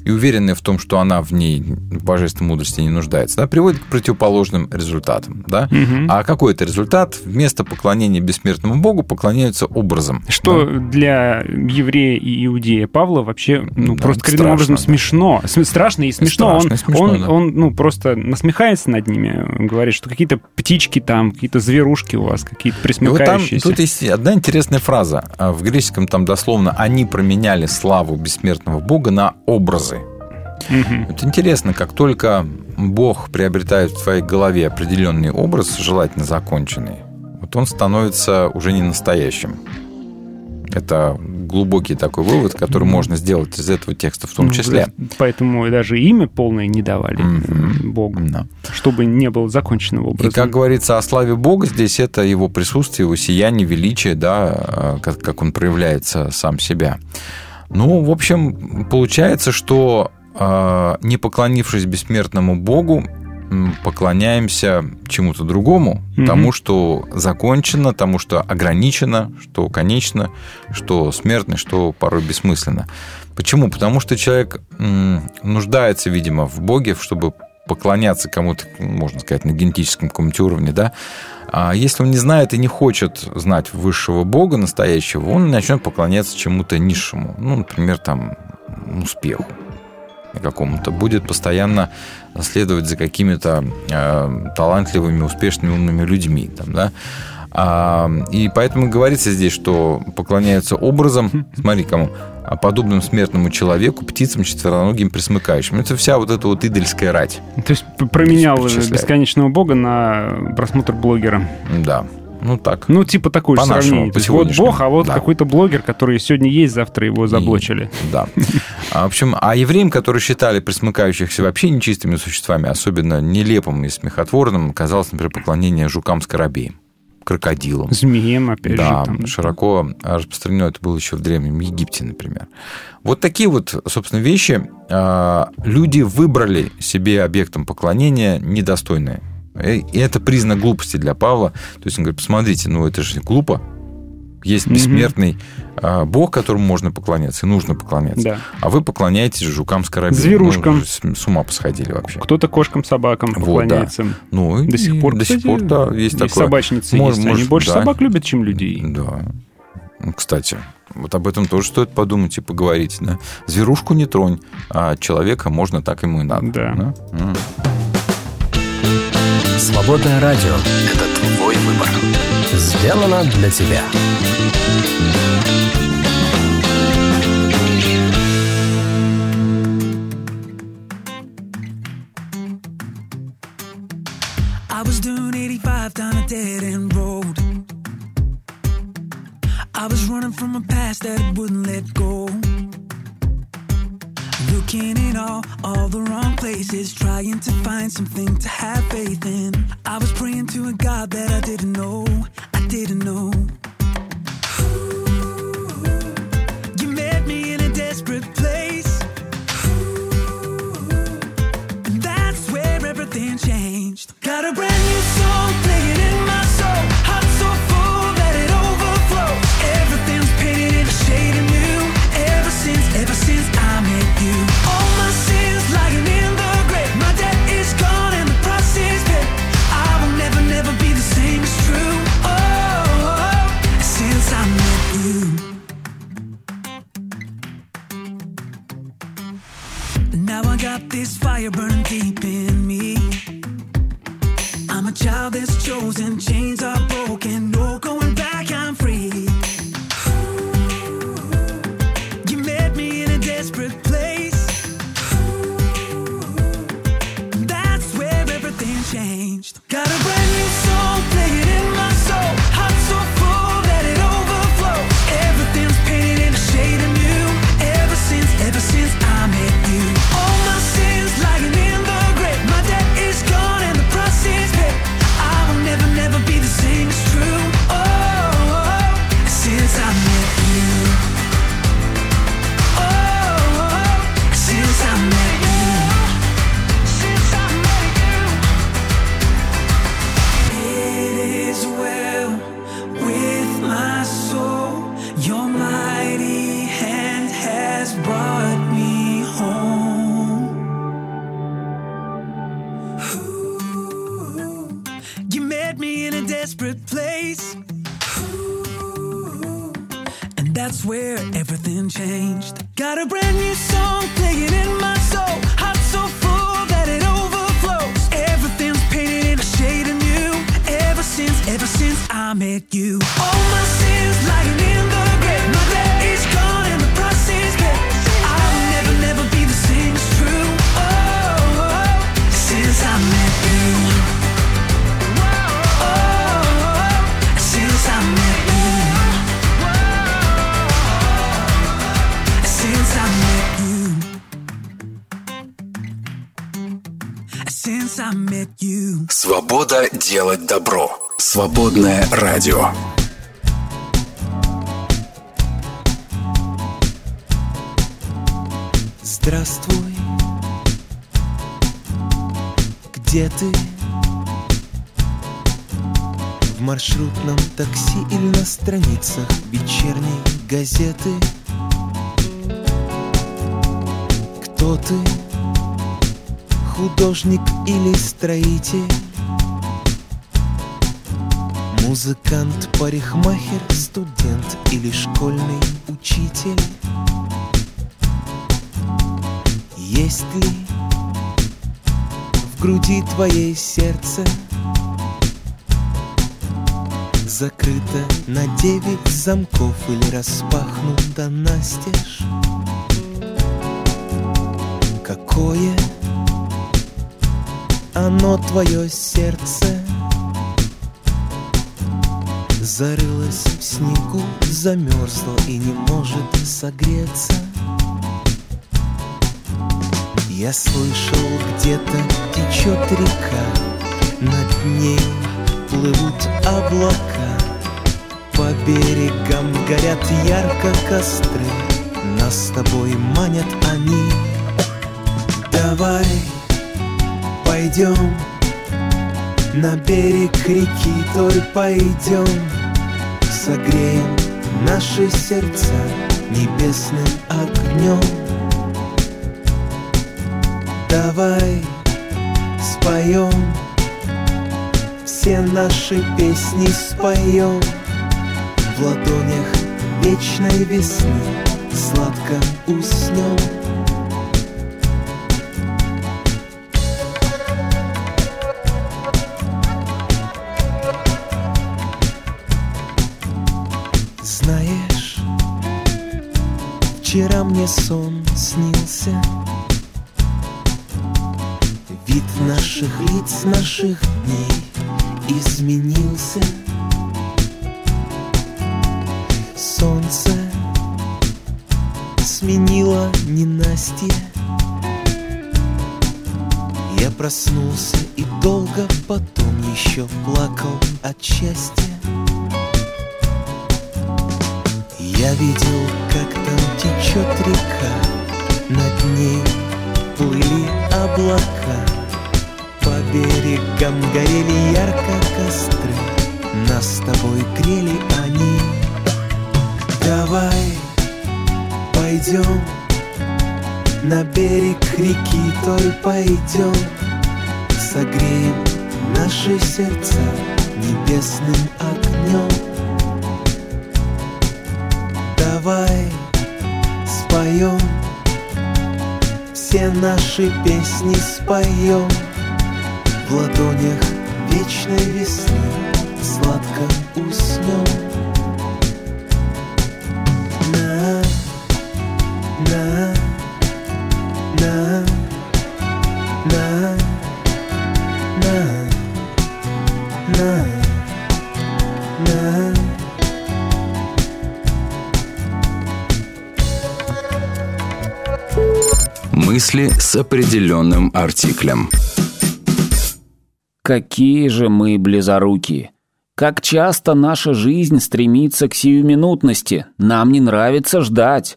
и уверенная в том, что она в ней, в божественной мудрости не нуждается, да, приводит к противоположным результатам. Да? Угу. А какой это результат? Вместо поклонения бессмертному Богу поклоняются образом.
Что да? для еврея и иудея Павла вообще ну, да, просто коренным образом да. смешно. Страшно и смешно. Страшно, он, смешно он, да. он ну, просто насмехается над ними, говорит, что какие-то птички там, какие-то зверушки у вас, какие-то присмыкающиеся.
вот там, тут есть одна интересная фраза. А в греческом там дословно «они променяли славу бессмертного Бога на образы». Угу. Вот интересно, как только Бог приобретает в твоей голове определенный образ, желательно законченный, вот он становится уже не настоящим. Это глубокий такой вывод, который можно сделать из этого текста в том ну, числе.
Поэтому даже имя полное не давали mm-hmm. Богу, да. чтобы не было законченного образа.
И как говорится о славе Бога, здесь это его присутствие, его сияние, величие, да, а, как, как он проявляется сам себя. Ну, в общем, получается, что а, не поклонившись бессмертному Богу, поклоняемся чему-то другому, угу. тому, что закончено, тому, что ограничено, что конечно, что смертно, что порой бессмысленно. Почему? Потому что человек нуждается, видимо, в Боге, чтобы поклоняться кому-то, можно сказать, на генетическом каком-то уровне, да, а если он не знает и не хочет знать высшего Бога настоящего, он начнет поклоняться чему-то низшему, ну, например, там, успеху какому-то, будет постоянно следовать за какими-то э, талантливыми, успешными, умными людьми. Там, да? а, и поэтому говорится здесь, что поклоняются образом, смотри, кому, а подобным смертному человеку, птицам, четвероногим, присмыкающим. Это вся вот эта вот идольская рать.
То есть променял бесконечного бога на просмотр блогера.
Да. Ну так.
Ну типа такое по же сравнение. Вот бог, а вот да. какой-то блогер, который сегодня есть, завтра его заблочили.
И, да. А, в общем, а евреям, которые считали присмыкающихся вообще нечистыми существами, особенно нелепым и смехотворным, казалось, например, поклонение жукам-скоробеям крокодилам.
Змеем, опять
Да,
же. там.
широко распространено это было еще в Древнем Египте, например. Вот такие вот, собственно, вещи а, люди выбрали себе объектом поклонения недостойные. И и это признак глупости для Павла. То есть он говорит, посмотрите, ну это же глупо. Есть бессмертный а, бог, которому можно поклоняться, и нужно поклоняться.
Да.
А вы поклоняетесь жукам скоробеям.
Зверушкам.
Ну, с, с ума посходили вообще.
Кто-то кошкам, собакам
Вот,
поклоняется.
Ну,
До сих пор,
до сих пор, да, есть такое.
собачницы
Мож-
есть. Они
может,
больше
да.
собак любят, чем людей.
Да. Ну, Кстати, вот об этом тоже стоит подумать и поговорить. Да? Зверушку не тронь, а человека можно так ему и надо.
Да.
М.
Свободное радио. Это твой выбор. Сделано для тебя.
I was doing 85 down a dead end road. I was running from a past that wouldn't let go. Looking in all, all the wrong places, trying to find something to have faith in. I was praying to a God that I didn't know, I didn't know. You met me in a desperate place. And that's where everything changed. Got a brand new song playing this fire burning deep in me. I'm a child that's chosen, chains are broken, no going changed. Got a brand new song playing in my soul. Heart so full that it overflows. Everything's painted in a shade of new. Ever since, ever since I met you. All my
Свобода делать добро. Свободное радио.
Здравствуй, где ты? В маршрутном такси или на страницах вечерней газеты? Кто ты? Художник или строитель? Музыкант, парикмахер, студент или школьный учитель? Есть ли в груди твоей сердце Закрыто на девять замков или распахнуто настежь Какое оно твое сердце. Зарылось в снегу, замерзло и не может согреться. Я слышал, где-то течет река, над ней плывут облака. По берегам горят ярко костры Нас с тобой манят они. Давай пойдем. На берег реки той пойдем. Согреем наши сердца небесным огнем. Давай споем. Все наши песни споем. В ладонях вечной весны сладко уснем мне сон снился. Вид наших лиц, наших дней наши песни споем
Мысли с определенным артиклем.
Какие же мы близорукие! Как часто наша жизнь стремится к сиюминутности, нам не нравится ждать.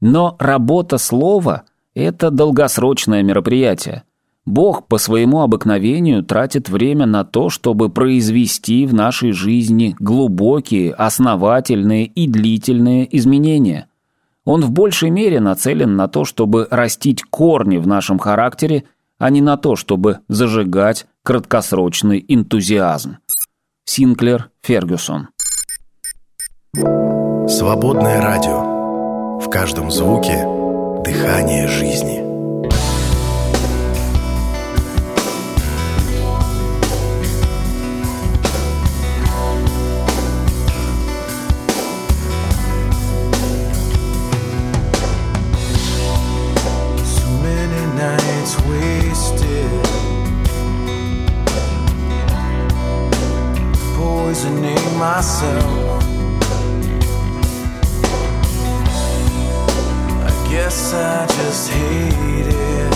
Но работа слова – это долгосрочное мероприятие. Бог по своему обыкновению тратит время на то, чтобы произвести в нашей жизни глубокие, основательные и длительные изменения. Он в большей мере нацелен на то, чтобы растить корни в нашем характере, а не на то, чтобы зажигать краткосрочный энтузиазм. Синклер Фергюсон
Свободное радио. В каждом звуке дыхание жизни.
Myself. I guess I just hate it.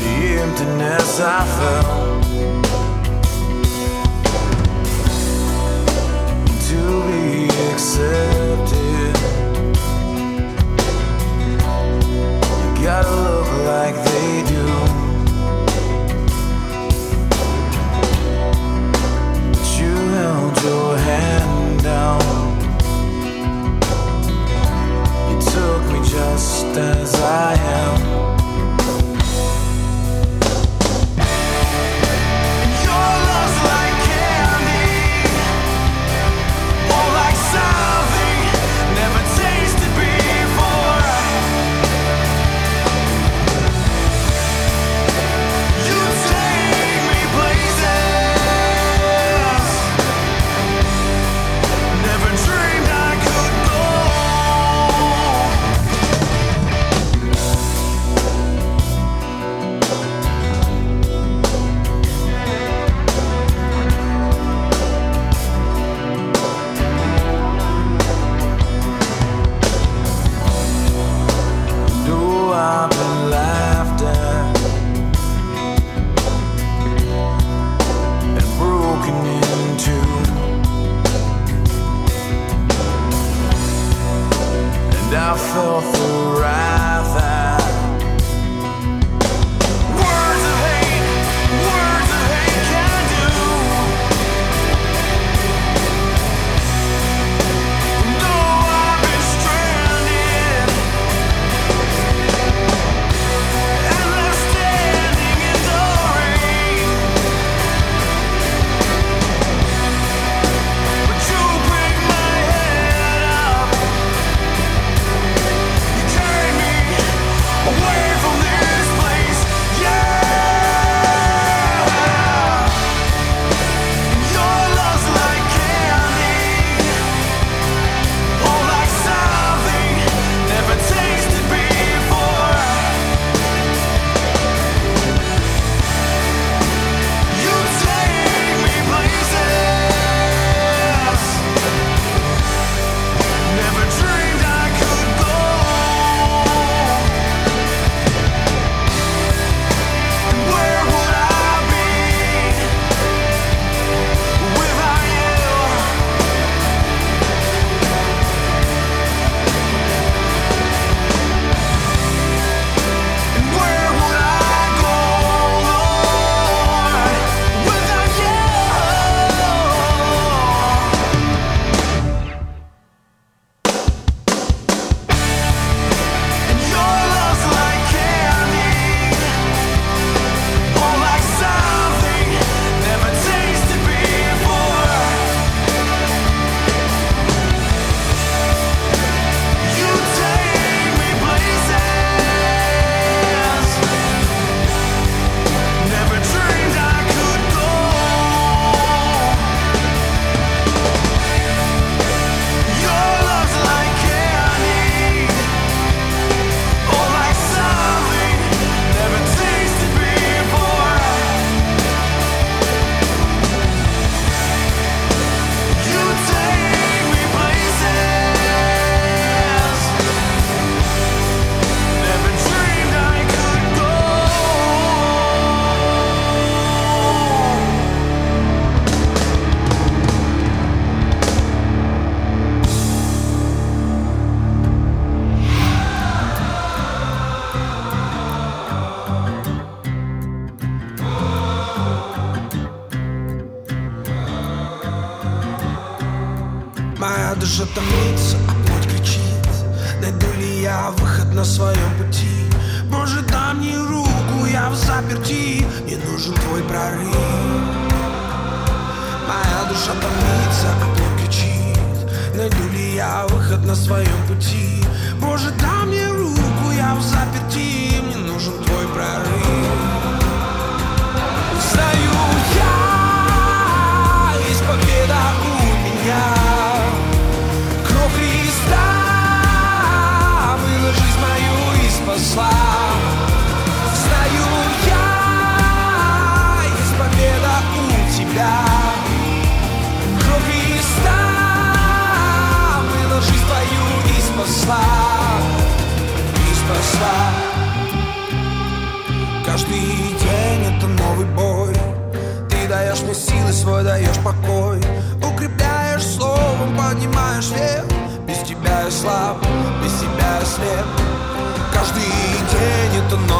The emptiness I felt. To be accepted. You gotta look like they took me just as I am. Your love's like candy, or like something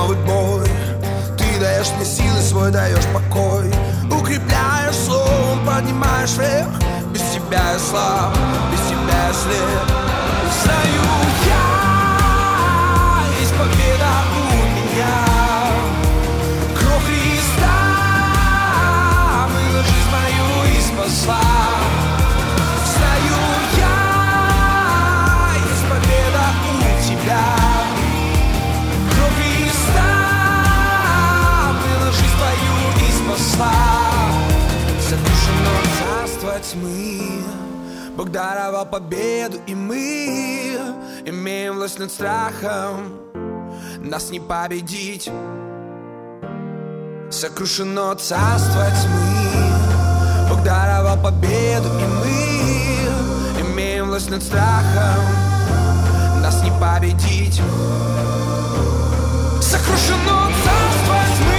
повод мой Ты даешь мне силы, свой даешь покой. Укрепляешь словом, поднимаешь вверх. Без тебя я слаб, без тебя я слеп. Знаю я тьмы Бог даровал победу, и мы Имеем власть над страхом Нас не победить. Сокрушено царство тьмы Бог даровал победу, и мы Имеем власть над страхом Нас не победить. Сокрушено царство тьмы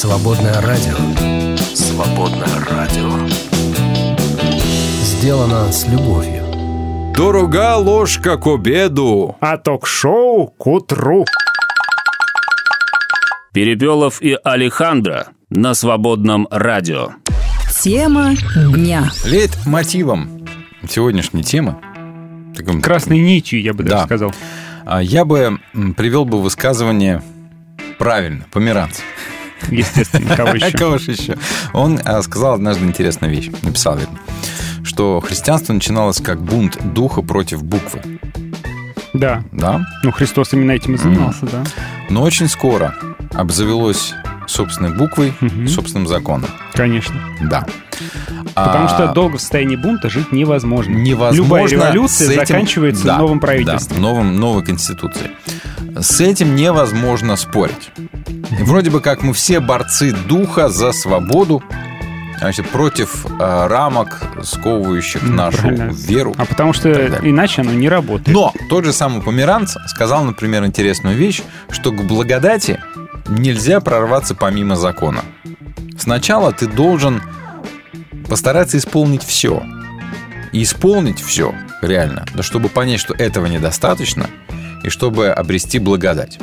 «Свободное радио».
Свободное радио.
Сделано с любовью.
Дорога ложка к обеду.
А ток-шоу к утру.
Перепелов и Алехандро на свободном радио.
Тема дня.
Лет мотивом сегодняшней темы. таким-
Красной нитью, я бы даже
Да.
сказал.
А, Я бы привел бы высказывание правильно, померанц.
Естественно, кого еще?
Кого еще? Он а, сказал однажды интересную вещь, написал, вернее, что христианство начиналось как бунт духа против буквы,
Да.
да?
Ну, Христос именно этим и занимался, да.
Но очень скоро обзавелось собственной буквой,
Мгм.
собственным законом.
Конечно.
Да.
Потому
А,
что долго в состоянии бунта жить невозможно.
невозможно
Любая революция
этим-
заканчивается
Да,
новым правительством.
да, новым, новой конституцией. С этим невозможно спорить. И вроде бы как мы все борцы духа за свободу, значит, против э, рамок, сковывающих
М,
нашу
правильно.
веру.
А потому что иначе оно не работает.
Но тот же самый Померанц сказал, например, интересную вещь, что к благодати нельзя прорваться помимо закона. Сначала ты должен постараться исполнить все. И исполнить все реально, да, чтобы понять, что этого недостаточно, и чтобы обрести благодать.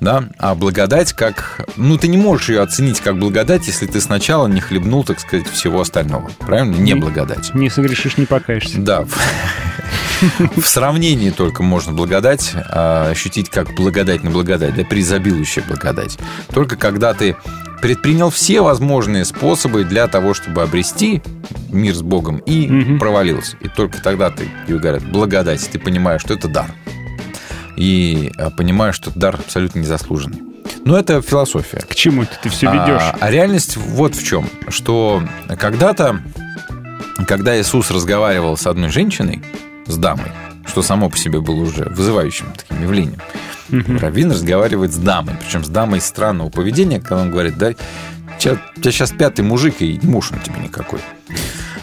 Да? А благодать как... Ну, ты не можешь ее оценить как благодать, если ты сначала не хлебнул, так сказать, всего остального. Правильно? Не
Не-
благодать.
Не согрешишь, не покаешься.
Да. В сравнении только можно благодать а, ощутить как благодать на благодать, да, преизобилующая благодать. Только когда ты предпринял все возможные способы для того, чтобы обрести мир с Богом и
Мгм.
провалился. И только тогда ты, говорят, благодать, ты понимаешь, что это дар. И а, понимаешь, что дар абсолютно незаслуженный. Но это философия.
К чему это ты все
А,
ведешь?
А, реальность вот в чем, что когда-то, когда Иисус разговаривал с одной женщиной, с дамой, что само по себе было уже вызывающим таким явлением. Раввин разговаривает с дамой, причем с дамой странного поведения, когда он говорит, да, у тебя сейчас пятый мужик, и муж он тебе никакой.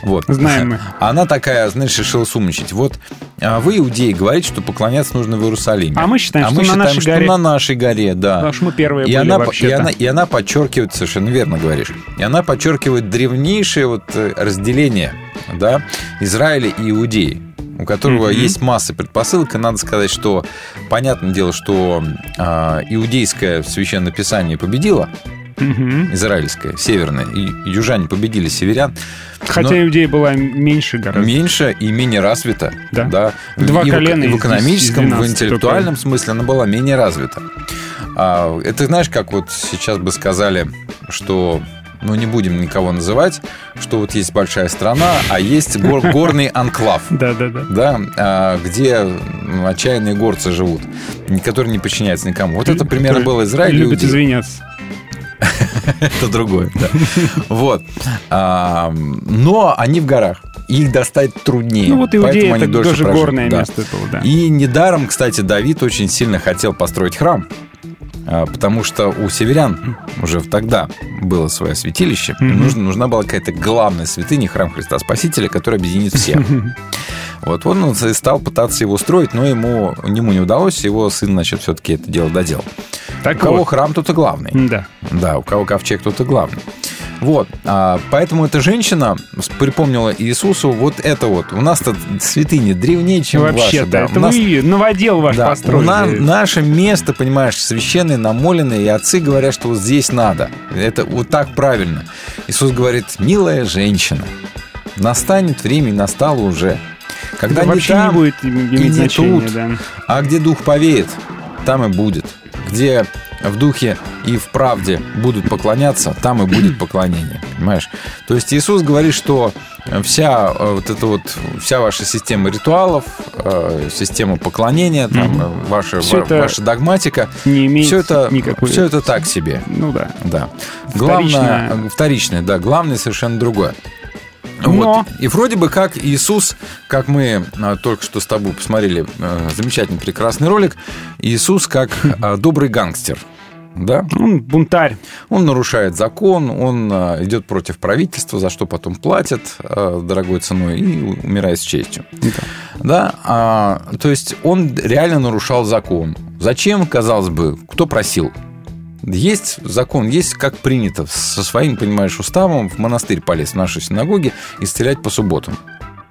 Вот.
Знаем мы.
Она такая, знаешь, решила сумничать. Вот а вы, иудеи, говорите, что поклоняться нужно в Иерусалиме.
А мы считаем,
А
что
мы
на
считаем,
нашей
что
горе.
на нашей горе, да.
Потому что мы первые
и
были
она, и, она, и она подчеркивает, совершенно верно говоришь, и она подчеркивает древнейшее вот э, разделение да, Израиля и Иудеи у которого
Мгм.
есть масса предпосылок, и надо сказать, что понятное дело, что а, иудейское священное писание победило,
Мгм.
израильское, северное, и южане победили северян.
Хотя иудея была меньше гораздо.
меньше и менее развита.
Да. Два
и в-
колена
и в
из-
экономическом, в
12
интеллектуальном смысле она была менее развита. А, это знаешь, как вот сейчас бы сказали, что ну не будем никого называть, что вот есть большая страна, а есть гор- горный анклав.
Да, да, да.
Да, а, где отчаянные горцы живут, которые не подчиняются никому. Вот это примерно было Израиль. Иудея.
извиняться.
Это другое, да. Вот. А, Но они в горах. Их достать труднее.
Ну вот
поэтому
Иудея это тоже горное место было, да.
И недаром, кстати, Давид очень сильно хотел построить храм. А, Потому что у северян уже тогда было свое святилище. нужна, нужна была какая-то главная святыня, храм Христа Спасителя, который объединит всех. Вот он и стал пытаться его строить, но ему, ему не удалось. Его сын, значит, все-таки это дело доделал.
Так
у кого
вот.
храм, тот и главный.
Да.
Да, у кого ковчег, тот и главный. Вот, а, поэтому эта женщина припомнила Иисусу вот это вот. У нас-то святыни древнее, чем.
Вообще-то,
да.
это
У нас-
вы новодел ваш
да,
построили.
на- наше место, понимаешь, священное, намоленное, и отцы говорят, что вот здесь надо. Это вот так правильно. Иисус говорит, милая женщина, настанет время, и настало уже. Когда
Да
не
вообще
там,
не будет
и
иметь
не
значения,
тут,
да.
а где дух повеет, там и будет. Где в духе и в правде будут поклоняться, там и будет поклонение. Понимаешь? То есть Иисус говорит, что вся э, вот эта вот вся ваша система ритуалов, э, система поклонения, там, э, ваша,
Всё
ва- ваша догматика,
Не имеет
все это,
никакой...
все это так себе.
Ну да.
Да.
Вторичное.
Главное, вторичное, да, главное совершенно другое.
Но-
Вот. И вроде бы как Иисус, как мы только что с тобой посмотрели замечательный прекрасный ролик, Иисус как добрый гангстер. Да?
Он бунтарь.
Он нарушает закон, он а, идет против правительства, за что потом платят а, дорогой ценой и умирает с честью. Да, а, то есть он реально нарушал закон. Зачем, казалось бы, кто просил? Есть закон, есть как принято. Со своим, понимаешь, уставом в монастырь полез в нашей синагоге и стрелять по субботам.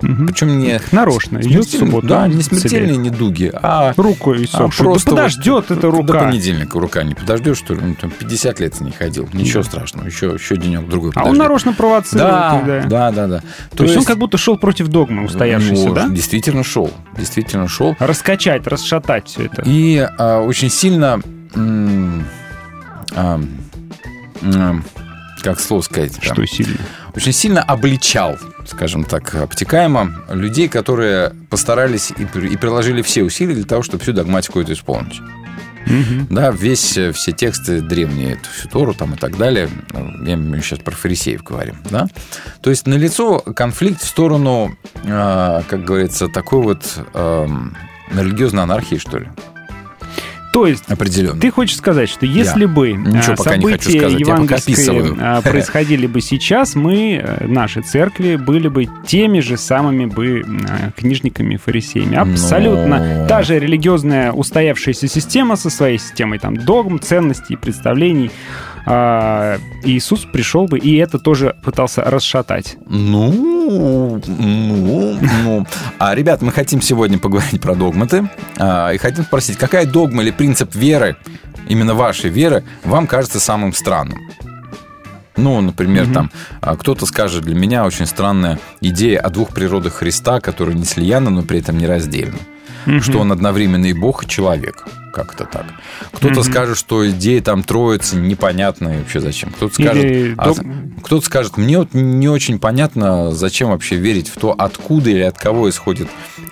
Мгм.
Причем не
Нарочно. Идет субботу.
Да, не
стреляет.
смертельные недуги, а
Рукой
а
сохшую.
просто
да
вот
подождет эта
До
рука.
понедельника рука не подождешь, что ли? Ну, там 50 лет не ходил. Ничего страшного. Еще, еще денек другой
А он
подождет.
нарочно провоцирует.
да,
тогда.
да, да, да.
То, есть, он как будто шел против догмы устоявшейся,
ну,
да?
Действительно шел. Действительно шел.
Раскачать, расшатать все это.
И а, очень сильно... м, а, м, как слово сказать? там,
Что сильно?
Очень сильно обличал, скажем так, обтекаемо, людей, которые постарались и, и приложили все усилия для того, чтобы всю догматику эту исполнить.
Мгм.
Да, весь, э, все тексты древние, эту всю Тору там и так далее. Я сейчас про фарисеев говорим, да. То есть налицо конфликт в сторону, э, как говорится, такой вот эм, религиозной анархии, что ли,
То есть
определенно.
Ты хочешь сказать, что если
Я.
бы
Ничего
а,
пока не хочу
события
сказать,
евангельские а, происходили бы сейчас, мы, э, наши церкви, были бы теми же самыми бы а, книжниками-фарисеями. Абсолютно
Но-
та же религиозная устоявшаяся система со своей системой там догм, ценностей, представлений. А, Иисус пришел бы и это тоже пытался расшатать.
Ну, ну, ну. А, ребят, мы хотим сегодня поговорить про догматы. а, и хотим спросить, какая догма или принцип веры, именно вашей веры, вам кажется самым странным? Ну, например, там а, кто-то скажет, для меня очень странная идея о двух природах Христа, которые не слияны, но при этом нераздельны. Что он одновременно и Бог, и человек. Как-то так. Кто-то скажет, что идея там троицы непонятная вообще зачем. Кто-то скажет,
Или
а кто-то скажет, мне вот не очень понятно, зачем вообще верить в то, откуда или от кого исходит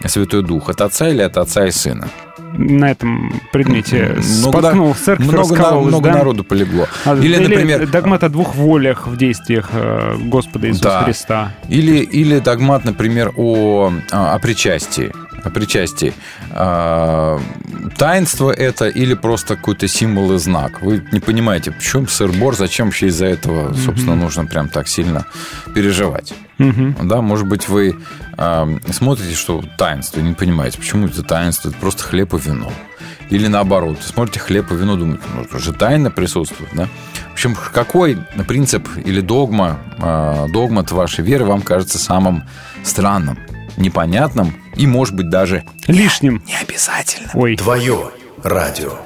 Святой Дух. От Отца или от Отца и Сына.
На этом предмете
Много
споткнул церковь,
много, на- много
да?
народу полегло.
А,
Или, например,
догмат о двух волях в действиях э, Господа Иисуса
Да.
Христа.
Или, или догмат, например, о, а, о причастии. Причастии. А, Таинство это или просто какой-то символ и знак. Вы не понимаете, почему сыр-бор, зачем вообще из-за этого, собственно, нужно прям так сильно переживать.
Мгм.
Да, может быть, вы а, смотрите, что таинство, и не понимаете, почему это таинство, это просто хлеб и вино. Или наоборот, смотрите хлеб и вино, думаете, ну, это же тайна присутствует, да? В общем, какой принцип или догма, а, догмат вашей веры вам кажется самым странным, непонятным и, может быть, даже
Лишним.
не обязательно?
Ой.
Твое радио.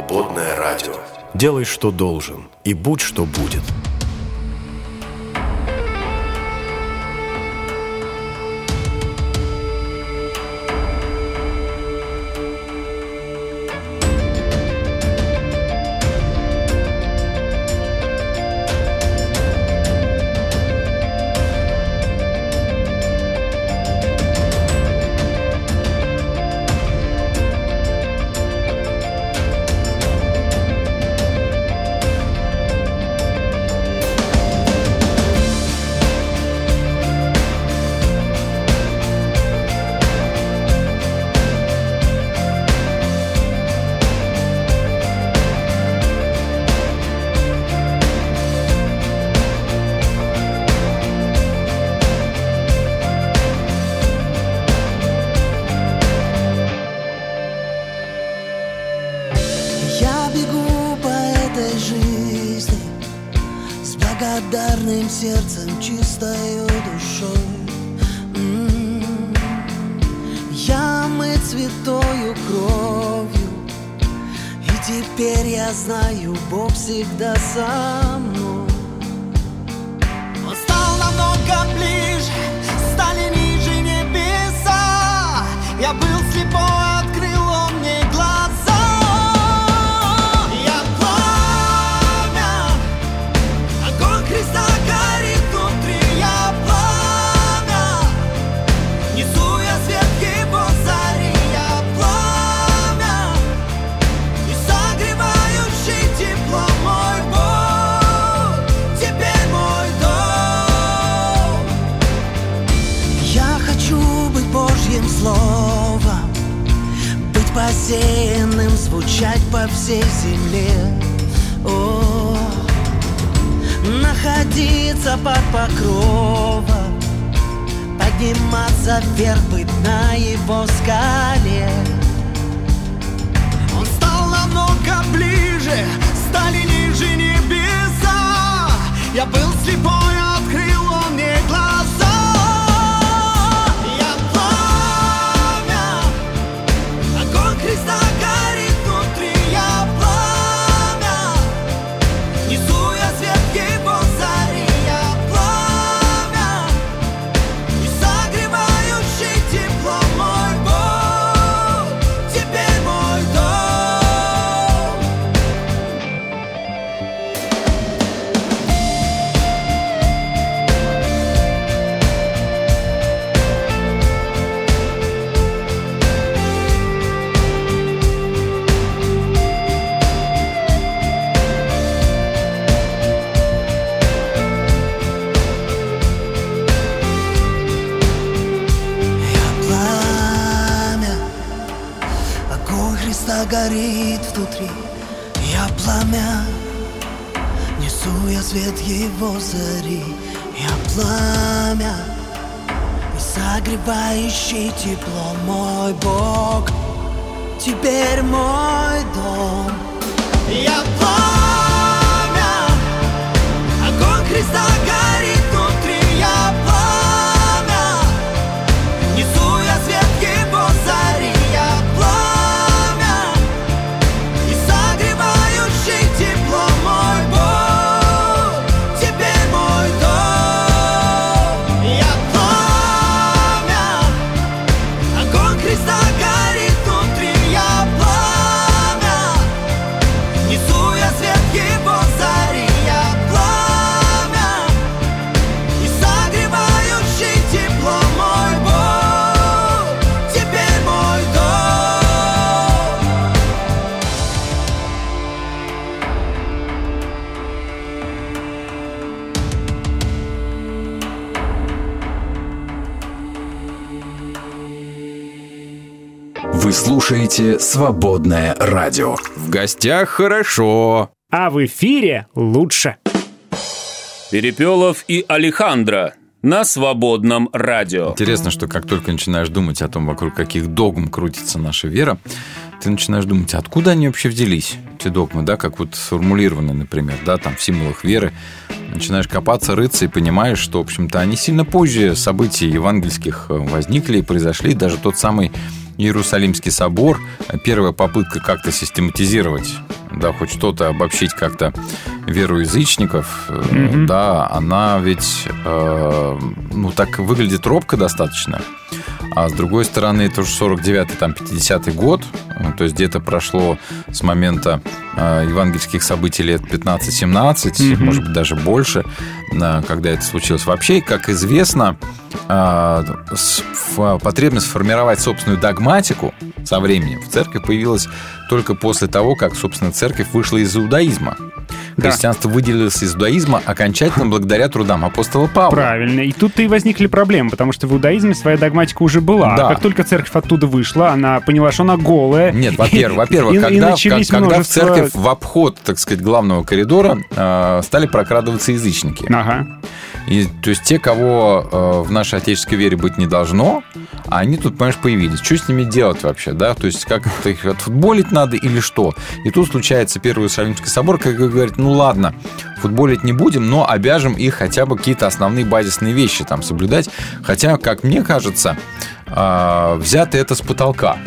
Свободное радио. Делай, что должен, и будь, что будет.
Лучи тепло, мой Бог, теперь мой.
«Свободное радио».
В гостях хорошо.
А в эфире лучше.
Перепелов и Алехандро на свободном радио.
Интересно, что как только начинаешь думать о том, вокруг каких догм крутится наша вера, ты начинаешь думать, откуда они вообще взялись, эти догмы, да, как вот сформулированы, например, да, там в символах веры. Начинаешь копаться, рыться и понимаешь, что, в общем-то, они сильно позже событий евангельских э, возникли и произошли. Даже тот самый Иерусалимский собор, первая попытка как-то систематизировать, да, хоть что-то обобщить как-то веру язычников, э,
Мгм.
да, она ведь, э, ну, так выглядит робко достаточно. А с другой стороны, это уже 49-й, там, 50-й год, э, то есть где-то прошло с момента э, евангельских событий лет 15-17,
Мгм.
может быть, даже больше, э, когда это случилось. Вообще, как известно, э, потребность сформировать собственную догматику со временем в церкви появилась только после того, как, собственно, церковь вышла из иудаизма.
Да.
Христианство выделилось из иудаизма окончательно благодаря трудам апостола Павла.
Правильно. И тут-то и возникли проблемы, потому что в иудаизме своя догматика уже была.
Да.
А как только церковь оттуда вышла, она поняла, что она голая.
Нет, во-первых, во-первых, когда, как- когда в
множество-
церковь в обход, так сказать, главного коридора э, стали прокрадываться язычники.
Ага.
И, то есть те, кого э, в нашей отеческой вере быть не должно, они тут, понимаешь, появились. Что с ними делать вообще, да? То есть как это их отфутболить надо или что? И тут случается Первый Иерусалимский собор, как говорит, ну ладно, футболить не будем, но обяжем их хотя бы какие-то основные базисные вещи там соблюдать. Хотя, как мне кажется, э, взято это с потолка.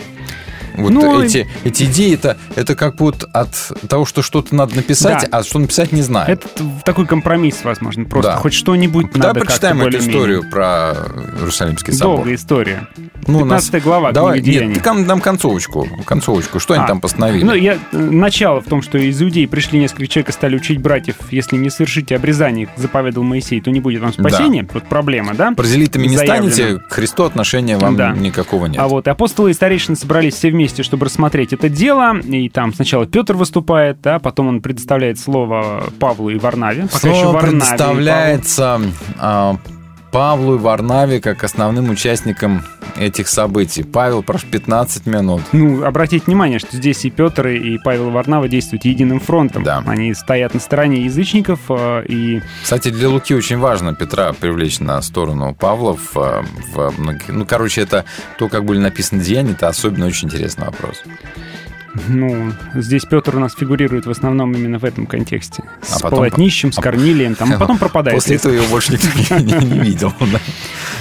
Вот
Ну,
эти, эти идеи, это, это как вот от того, что что-то надо написать,
Да.
а что написать не знаю.
Это такой компромисс, возможно. Просто
Да.
хоть что-нибудь
Давай
надо
прочитаем эту историю про Иерусалимский собор.
Долгая история.
Ну, у нас-
15 глава
Давай, нет, ты нам концовочку, концовочку. Что они
А,
там постановили?
Ну, я, э, начало в том, что из иудей пришли несколько человек и стали учить братьев, если не совершите обрезание, заповедал Моисей, то не будет вам спасения. Вот проблема, да?
Паразелитами не
Заявлено.
станете, к Христу отношения вам
Да.
никакого нет.
А вот и апостолы и старейшины собрались все вместе, чтобы рассмотреть это дело. И там сначала Петр выступает, да, потом он предоставляет слово Павлу и Варнаве. Пока еще
Слово
Варнаве и
предоставляется а, Павлу и Варнаве как основным участникам этих событий. Павел, прошу, 15 минут.
Ну, обратите внимание, что здесь и Петр, и Павел Варнава действуют единым фронтом.
Да.
Они стоят на стороне язычников, э, и
Кстати, для Луки очень важно Петра привлечь на сторону Павла. В, э, в многих- ну, короче, это то, как были написаны деяния, это особенно очень интересный вопрос.
Ну, здесь Петр у нас фигурирует в основном именно в этом контексте. С
А потом-
полотнищем, с
а-
Корнилием, там, а потом пропадает.
После этого его больше никто не, видел.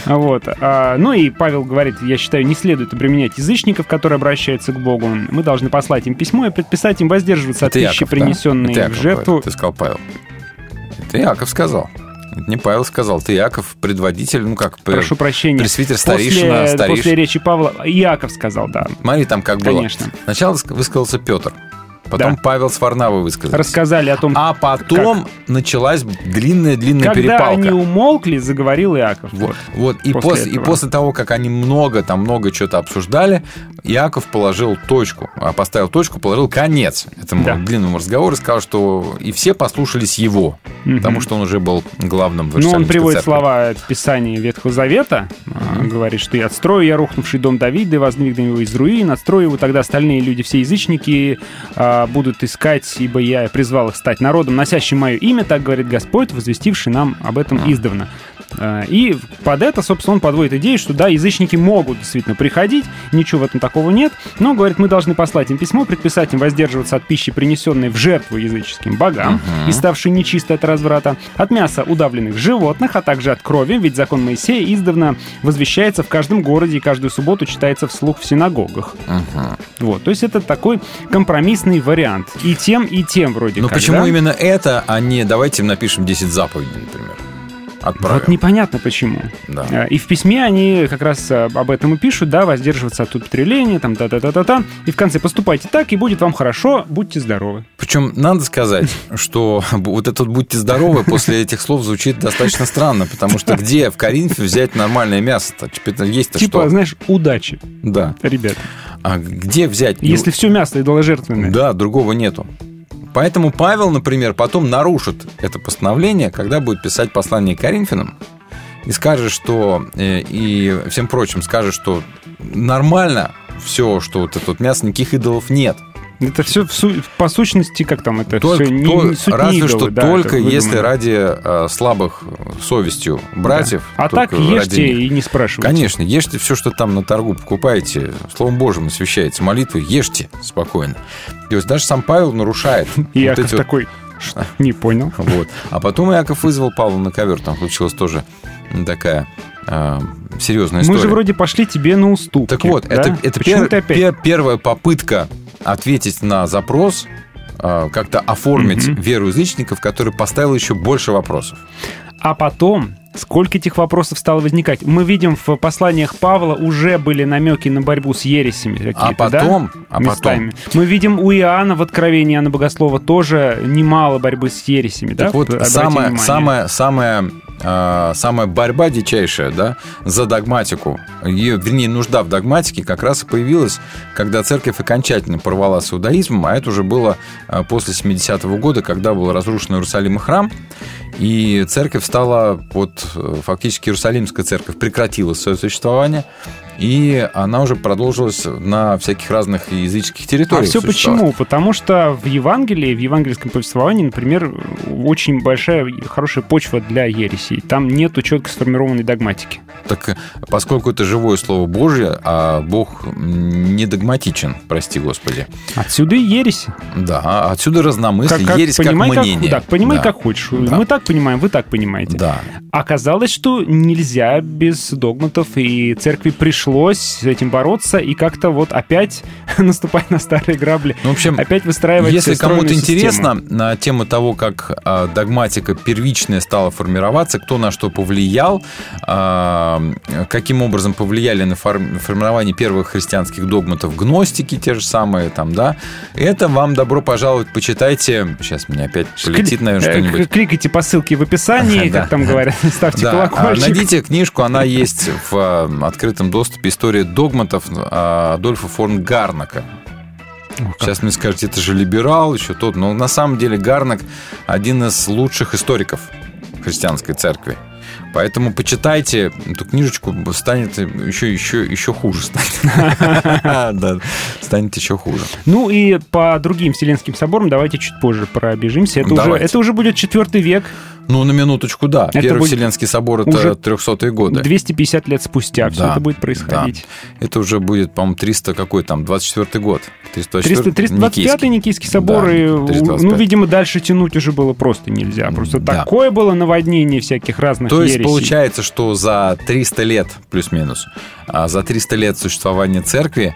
Вот. А, ну и Павел говорит, я считаю, не следует обременять язычников, которые обращаются к Богу. Мы должны послать им письмо и предписать им воздерживаться от пищи, принесенной в жертву.
Ты сказал Павел. Это Яков сказал. Это не Павел сказал, ты Яков, предводитель, ну как, пр-
Прошу прощения.
пресвитер,
После,
старейшина, старейшина.
после речи Павла Яков сказал, да.
Смотри, там как было.
Конечно.
Сначала ск- высказался Петр, потом
Да.
Павел с Варнавой высказался.
Рассказали о том,
А потом началась длинная-длинная
когда
перепалка.
они умолкли, заговорил Иаков.
Вот, вот. И,
После
после, и после того, как они много, там много что-то обсуждали, Яков положил точку, а поставил точку, положил конец этому
Да.
длинному разговору и сказал, что и все послушались его,
Мгм.
потому что он уже был главным в
Ну, он приводит
церкви.
слова Писания Ветхого Завета, а, говорит, что «И отстрою я рухнувший дом Давида, и воздвигну его из руин, отстрою его, тогда остальные люди, все язычники, а, будут искать, ибо я призвал их стать народом, носящим мое имя, так говорит Господь, возвестивший нам об этом издавна». А, И под это, собственно, он подводит идею, что да, язычники могут действительно приходить, ничего в этом такого нет, но, говорит, мы должны послать им письмо, предписать им воздерживаться от пищи, принесенной в жертву языческим богам, и ставшей нечистой от разврата, от мяса удавленных животных, а также от крови, ведь закон Моисея издавна возвещается в каждом городе и каждую субботу читается вслух в синагогах. Вот, то есть это такой компромиссный вариант. И тем, и тем вроде
Но
как.
почему
да?
именно это, а не давайте напишем 10 заповедей, например? Отправим.
Вот непонятно почему.
Да.
Э, И в письме они как раз э, об этом и пишут, да, воздерживаться от употребления, там, та-та-та-та-та. И в конце поступайте так, и будет вам хорошо, будьте здоровы.
Причем надо сказать, что вот это вот «будьте здоровы» после этих слов звучит достаточно странно, потому что где в Коринфе взять нормальное мясо-то? Теперь Есть-то
типа,
что?
знаешь, удачи,
Да.
ребят.
А где взять? Ну,
Если все мясо идоложертвенное.
Да, другого нету. Поэтому Павел, например, потом нарушит это постановление, когда будет писать послание Коринфянам и скажет, что э, и всем прочим скажет, что нормально все, что вот это вот мясо, никаких идолов нет.
Это все по сущности, как там это
Только,
все не,
то-
не суть не
разве
идолы,
что
да,
только если ради э, слабых совестью братьев.
А
только
так ешьте
ради
и не спрашивайте.
Конечно, ешьте все, что там на торгу покупаете, Словом Божьим освящаете, молитвы, ешьте спокойно. То есть даже сам Павел нарушает.
И
вот эти вот-
такой, не понял.
Вот. А потом Яков вызвал Павла на ковер, там случилась тоже такая э, серьезная
Мы
история.
же вроде пошли тебе на уступки.
Так вот,
да?
это, это пер- пер- первая попытка ответить на запрос, э, как-то оформить
Мгм.
веру язычников, который поставил еще больше вопросов.
А потом, сколько этих вопросов стало возникать? Мы видим в посланиях Павла уже были намеки на борьбу с ересями
А потом,
да?
а
Местами. Мы видим у Иоанна в Откровении Иоанна Богослова тоже немало борьбы с ересями, да?
Так вот,
Обратите
самая,
внимание.
самая, самая, э, самая борьба дичайшая, да, за догматику, ее, вернее, нужда в догматике как раз и появилась, когда церковь окончательно порвала с иудаизмом, а это уже было э, после 70-го года, когда был разрушен Иерусалим и храм, и церковь стала, вот, э, фактически Иерусалимская церковь прекратила свое существование, и она уже продолжилась на всяких разных языческих
А
территориях.
все
существовать.
почему? Потому что в Евангелии, в евангельском повествовании, например, очень большая, хорошая почва для ересей. Там нету четко сформированной догматики.
Так э, поскольку это живое слово Божье, а Бог не догматичен, прости Господи.
Отсюда и ересь.
Да, отсюда разномыслие, ересь
понимай,
как мнение.
да, понимай,
Да.
как хочешь.
Да.
Мы так понимаем, вы так понимаете.
Да.
Оказалось, что нельзя без догматов, и церкви пришлось с этим бороться и как-то вот опять наступать на старые грабли.
Ну, в общем,
опять выстраивать
Если кому-то интересно на тему того, как а, догматика первичная стала формироваться, кто на что повлиял, а, каким образом повлияли на фор- формирование первых христианских догматов гностики, те же самые там, да, это вам добро пожаловать, почитайте. Сейчас мне опять полетит, наверное,
Э,
что-нибудь.
Кликайте по ссылке в описании, как там говорят, ставьте
а
колокольчик.
найдите книжку, она есть в открытом доступе «История догматов» а, Адольфа фон Гарнака. Сейчас мне скажете, это же либерал, еще тот. Но на самом деле Гарнак один из лучших историков христианской церкви. Поэтому почитайте эту книжечку, станет еще, еще, еще хуже станет. Станет еще хуже.
Ну и по другим Вселенским соборам давайте чуть позже пробежимся. Это, уже, это уже будет четвертый век,
Ну, на минуточку, да.
Это
Первый Вселенский собор это
уже
300-е годы.
250 лет спустя все
Да,
это будет происходить.
да. Это уже будет, по-моему, 300 какой там, 24 год. 324
300, 325 Никийский собор,
Да,
и,
325.
ну, видимо, дальше тянуть уже было просто нельзя. Просто
Да.
такое было наводнение всяких разных
То есть
ересей.
получается, что за 300 лет, плюс-минус, а, за 300 лет существования церкви,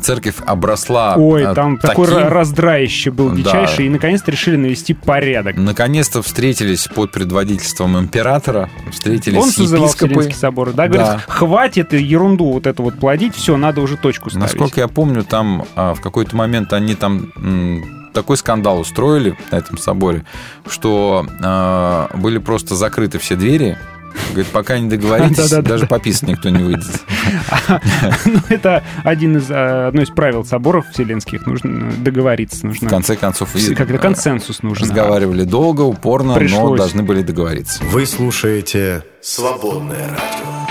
церковь обросла
Ой,
а,
там такой
таким-
ра- раздраище был
Да.
дичайший, и наконец-то решили навести порядок.
Наконец-то встретились под предводительством императора, встретились
Он
с
созывал
епископы.
Вселенский собор, да, говорит,
Да.
хватит ерунду вот эту вот плодить, все, надо уже точку ставить.
Насколько я помню, там а, в какой-то момент они там такой скандал устроили на этом соборе, что а, были просто закрыты все двери. Говорит, пока не договоритесь, даже пописать никто не выйдет.
Ну, это один из, одно из правил соборов вселенских. Нужно договориться. Нужно
В конце концов,
Как-то
э,
консенсус нужен.
разговаривали долго, упорно, но должны были договориться.
Вы слушаете «Свободное радио».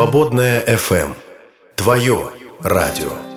Свободная FM. Твое радио.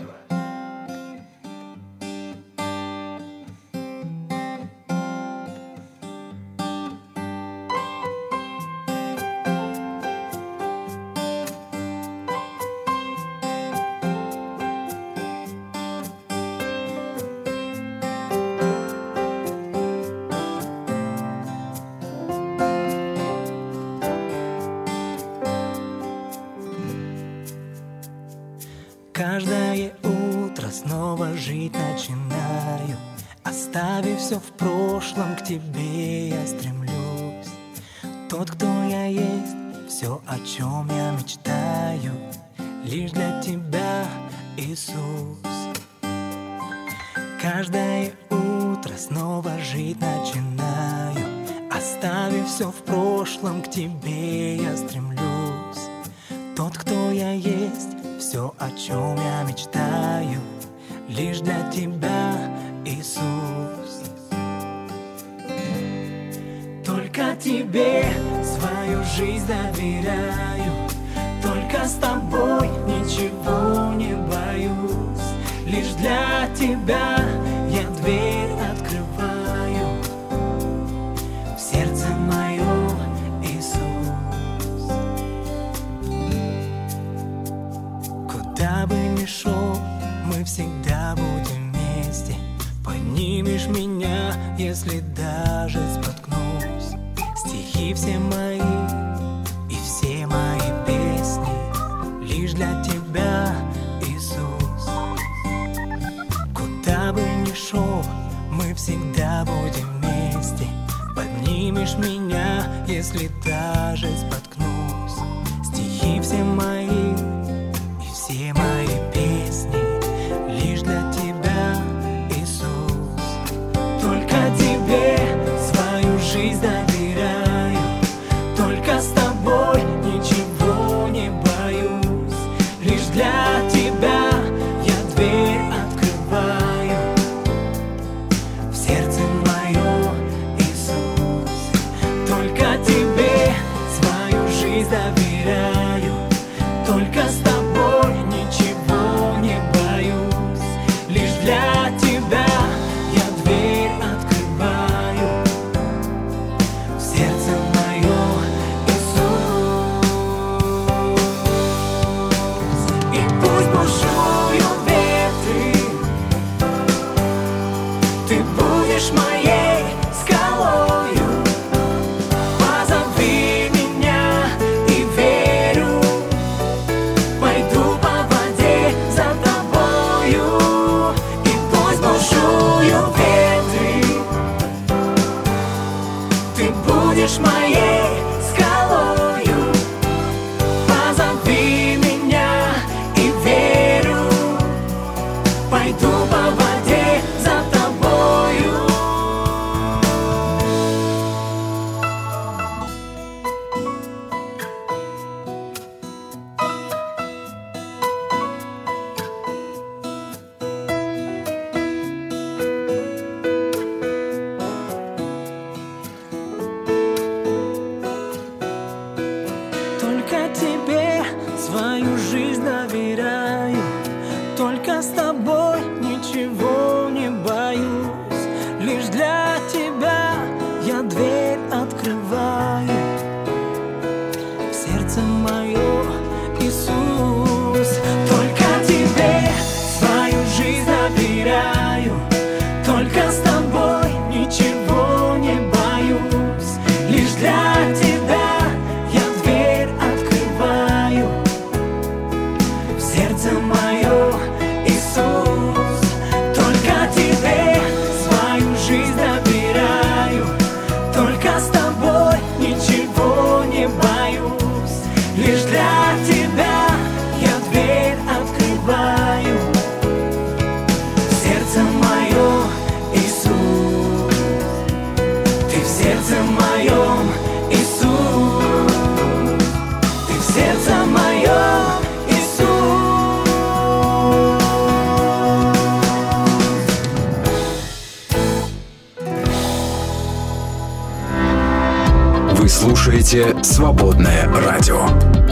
«Свободное радио».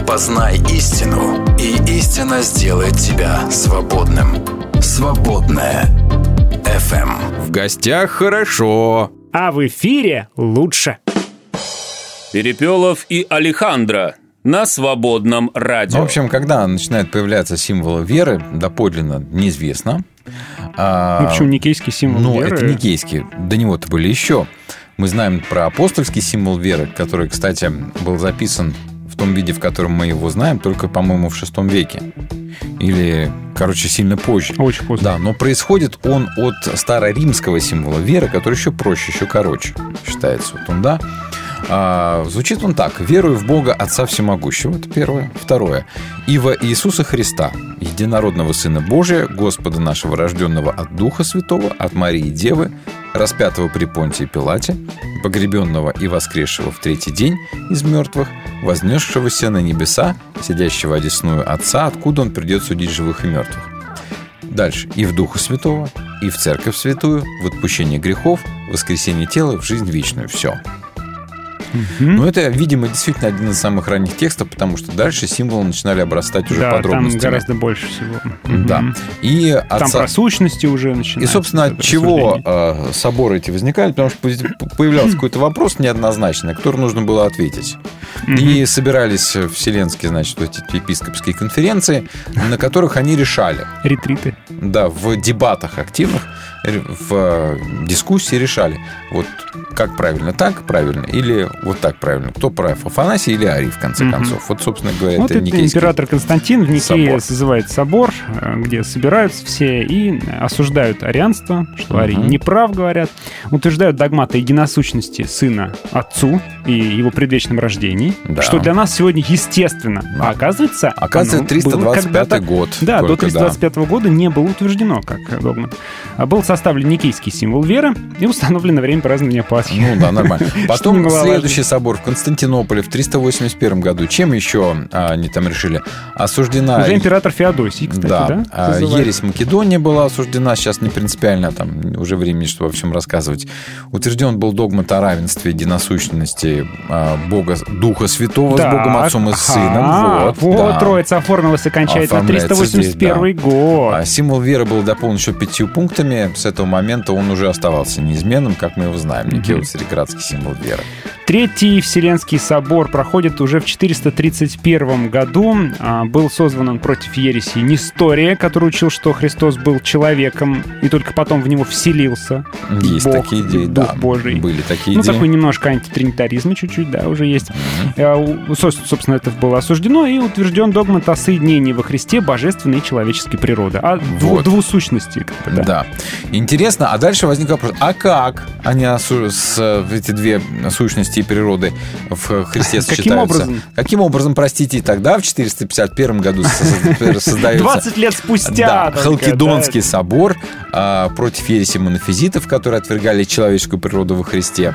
Познай истину, и истина сделает тебя свободным. «Свободное FM.
В гостях хорошо.
А в эфире лучше.
Перепелов и Алехандро на свободном радио.
Ну, в общем, когда начинают появляться символы веры, доподлинно неизвестно. А,
Ну, почему никейский символ
Ну,
веры?
это никейский. До него-то были еще. Мы знаем про апостольский символ веры, который, кстати, был записан в том виде, в котором мы его знаем, только, по-моему, в шестом веке. Или, короче, сильно позже.
Очень поздно.
Да, но происходит он от староримского символа веры, который еще проще, еще короче считается. Вот он, да. А, звучит он так. «Верую в Бога Отца Всемогущего». Это первое. Второе. «И во Иисуса Христа, единородного Сына Божия, Господа нашего, рожденного от Духа Святого, от Марии Девы, распятого при Понтии Пилате, погребенного и воскресшего в третий день из мертвых, вознесшегося на небеса, сидящего одесную Отца, откуда Он придет судить живых и мертвых». Дальше. «И в Духа Святого, и в Церковь Святую, в отпущение грехов, в воскресение тела, в жизнь вечную». Все. Но это, видимо, действительно один из самых ранних текстов, потому что дальше символы начинали обрастать уже
да, там
подробностями.
гораздо больше всего.
Да. И
Там
отца-
про сущности уже
И,
начинается.
собственно,
это
от чего э, соборы эти возникали? Потому что появлялся какой-то вопрос неоднозначный, на который нужно было ответить. И собирались вселенские, значит, эти епископские конференции, на которых они решали.
Ретриты.
Да, в дебатах активных, в э, дискуссии решали, вот как правильно, так правильно, или вот так правильно. Кто прав, Афанасий или Арий, в конце
Мгм.
концов. Вот, собственно говоря,
Вот
это
это
Никейский
император Константин в Никее
собор.
созывает собор, э, где собираются все и осуждают арианство, что Арий
Мгм.
неправ, говорят, утверждают догматы единосущности сына отцу и его предвечном рождении,
Да.
что для нас сегодня естественно. А оказывается,
Оказывается,
оно было
325
когда-то-
год
Да, до
только, да.
325 года не было утверждено как догма. А был составлен никейский символ веры и установлен на время празднования Пасхи.
Ну да, нормально. Потом следующий собор в Константинополе в 381 году. Чем еще а, они там решили? Осуждена...
Уже император Феодосий, кстати, да?
а, ересь Македония была осуждена, сейчас не принципиально, там уже времени, что во всем рассказывать. Утвержден был догмат о равенстве единосущности а, Бога, Духа Святого с Богом Отцом и Сыном. Вот.
Троица оформилась окончательно.
Оформляется
381
здесь, да.
год.
Символ веры был дополнен еще пятью пунктами. С этого момента он уже оставался неизменным, как мы его знаем. Никео Цареградский символ веры.
Третий Вселенский собор проходит уже в 431 году. А, Был созван он против ереси Нестория, который учил, что Христос был человеком и только потом в него вселился.
Есть
Бог,
такие идеи,
Дух
да.
Божий.
Были такие
Ну,
идеи.
такой немножко антитринитаризма чуть-чуть, да, уже есть. Со- Собственно, это было осуждено и утвержден догмат о соединении во Христе божественной и человеческой природы. О дву-
Вот.
двусущности. как бы,
Да. Интересно, а дальше возник вопрос, а как они осу- с, эти две сущности и природы в Христе
Каким
сочетаются?
образом?
Каким образом, простите, тогда в 451 году со- создается
20 лет спустя.
да, Халкидонский
да.
собор а, против ереси монофизитов, которые отвергали человеческую природу во Христе.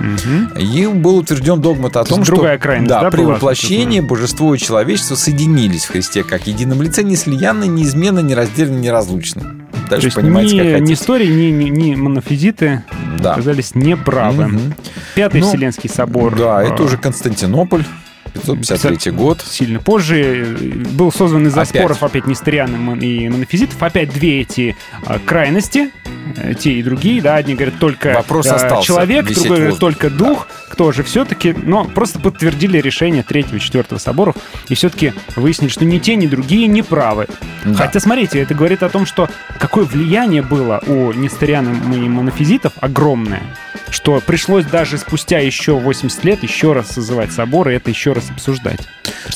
И был утвержден догмат о
То
том, что
другая крайность, да,
при
была?
воплощении божество и человечество соединились в Христе как едином лице, неслиянно, неизменно, нераздельно, неразлучно. Дальше понимаете,
ни,
как
ни
хотите.
истории, ни, ни, ни монофизиты
Да.
оказались неправы.
Мгм.
Пятый
Ну,
Вселенский собор.
Да, это уже Константинополь. 1953 год.
Сильно позже э, был создан из-за
Опять.
споров опять несториан и мон- и монофизитов. Опять две эти а, крайности, э, те и другие, да, одни говорят только
Вопрос остался
человек, другой говорит только дух, кто же все-таки, но просто подтвердили решение третьего и четвертого соборов и все-таки выяснили, что ни те, ни другие не правы.
Да.
Хотя, смотрите, это говорит о том, что какое влияние было у несториан и монофизитов огромное, что пришлось даже спустя еще 80 лет еще раз созывать собор и это еще раз обсуждать.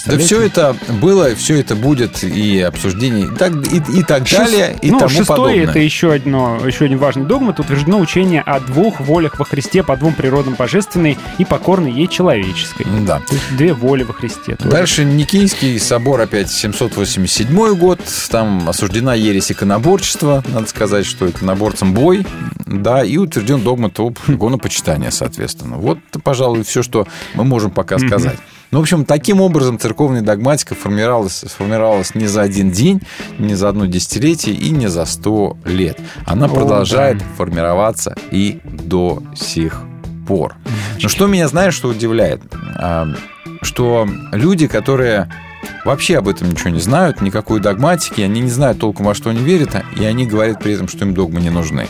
Да все это было, все это будет и обсуждение, и так, и, и так
Шест-
далее, и
ну,
тому
шестое
подобное.
это еще, одно, еще один важный догмат. Утверждено учение о двух волях во Христе, по двум природам божественной и покорной ей человеческой.
Да.
То есть две воли во Христе. тоже.
Дальше Никейский собор опять 787 год. Там осуждена ересь иконоборчества. Надо сказать, что иконоборцам бой. Да, и утвержден догмат об иконопочитании, соответственно. Вот, пожалуй, все, что мы можем пока сказать. Ну, в общем, таким образом церковная догматика формировалась, сформировалась не за один день, не за одно десятилетие и не за сто лет. Она
О,
продолжает
да.
формироваться и до сих пор. Но что меня, знаешь, что удивляет? А, Что люди, которые вообще об этом ничего не знают, никакой догматики, они не знают толком, во что они верят, и они говорят при этом, что им догмы не нужны.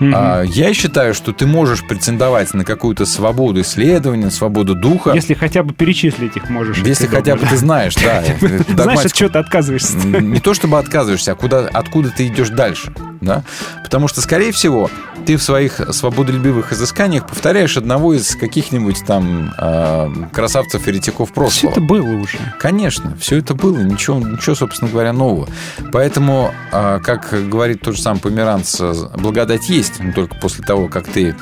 А, Я считаю, что ты можешь претендовать на какую-то свободу исследования, свободу духа,
Если хотя бы перечислить их можешь.
если хотя бы ты знаешь, да,
Знаешь, от чего ты отказываешься.
Не то чтобы отказываешься, а куда, откуда ты идешь дальше. Да? Потому что, скорее всего, ты в своих свободолюбивых изысканиях повторяешь одного из каких-нибудь там э, красавцев-еретиков
Все
прошлого.
это было уже.
Конечно, все это было, ничего, ничего, собственно говоря, нового. Поэтому, а, как говорит тот же самый Померанц, благодать есть, но только после того, как ты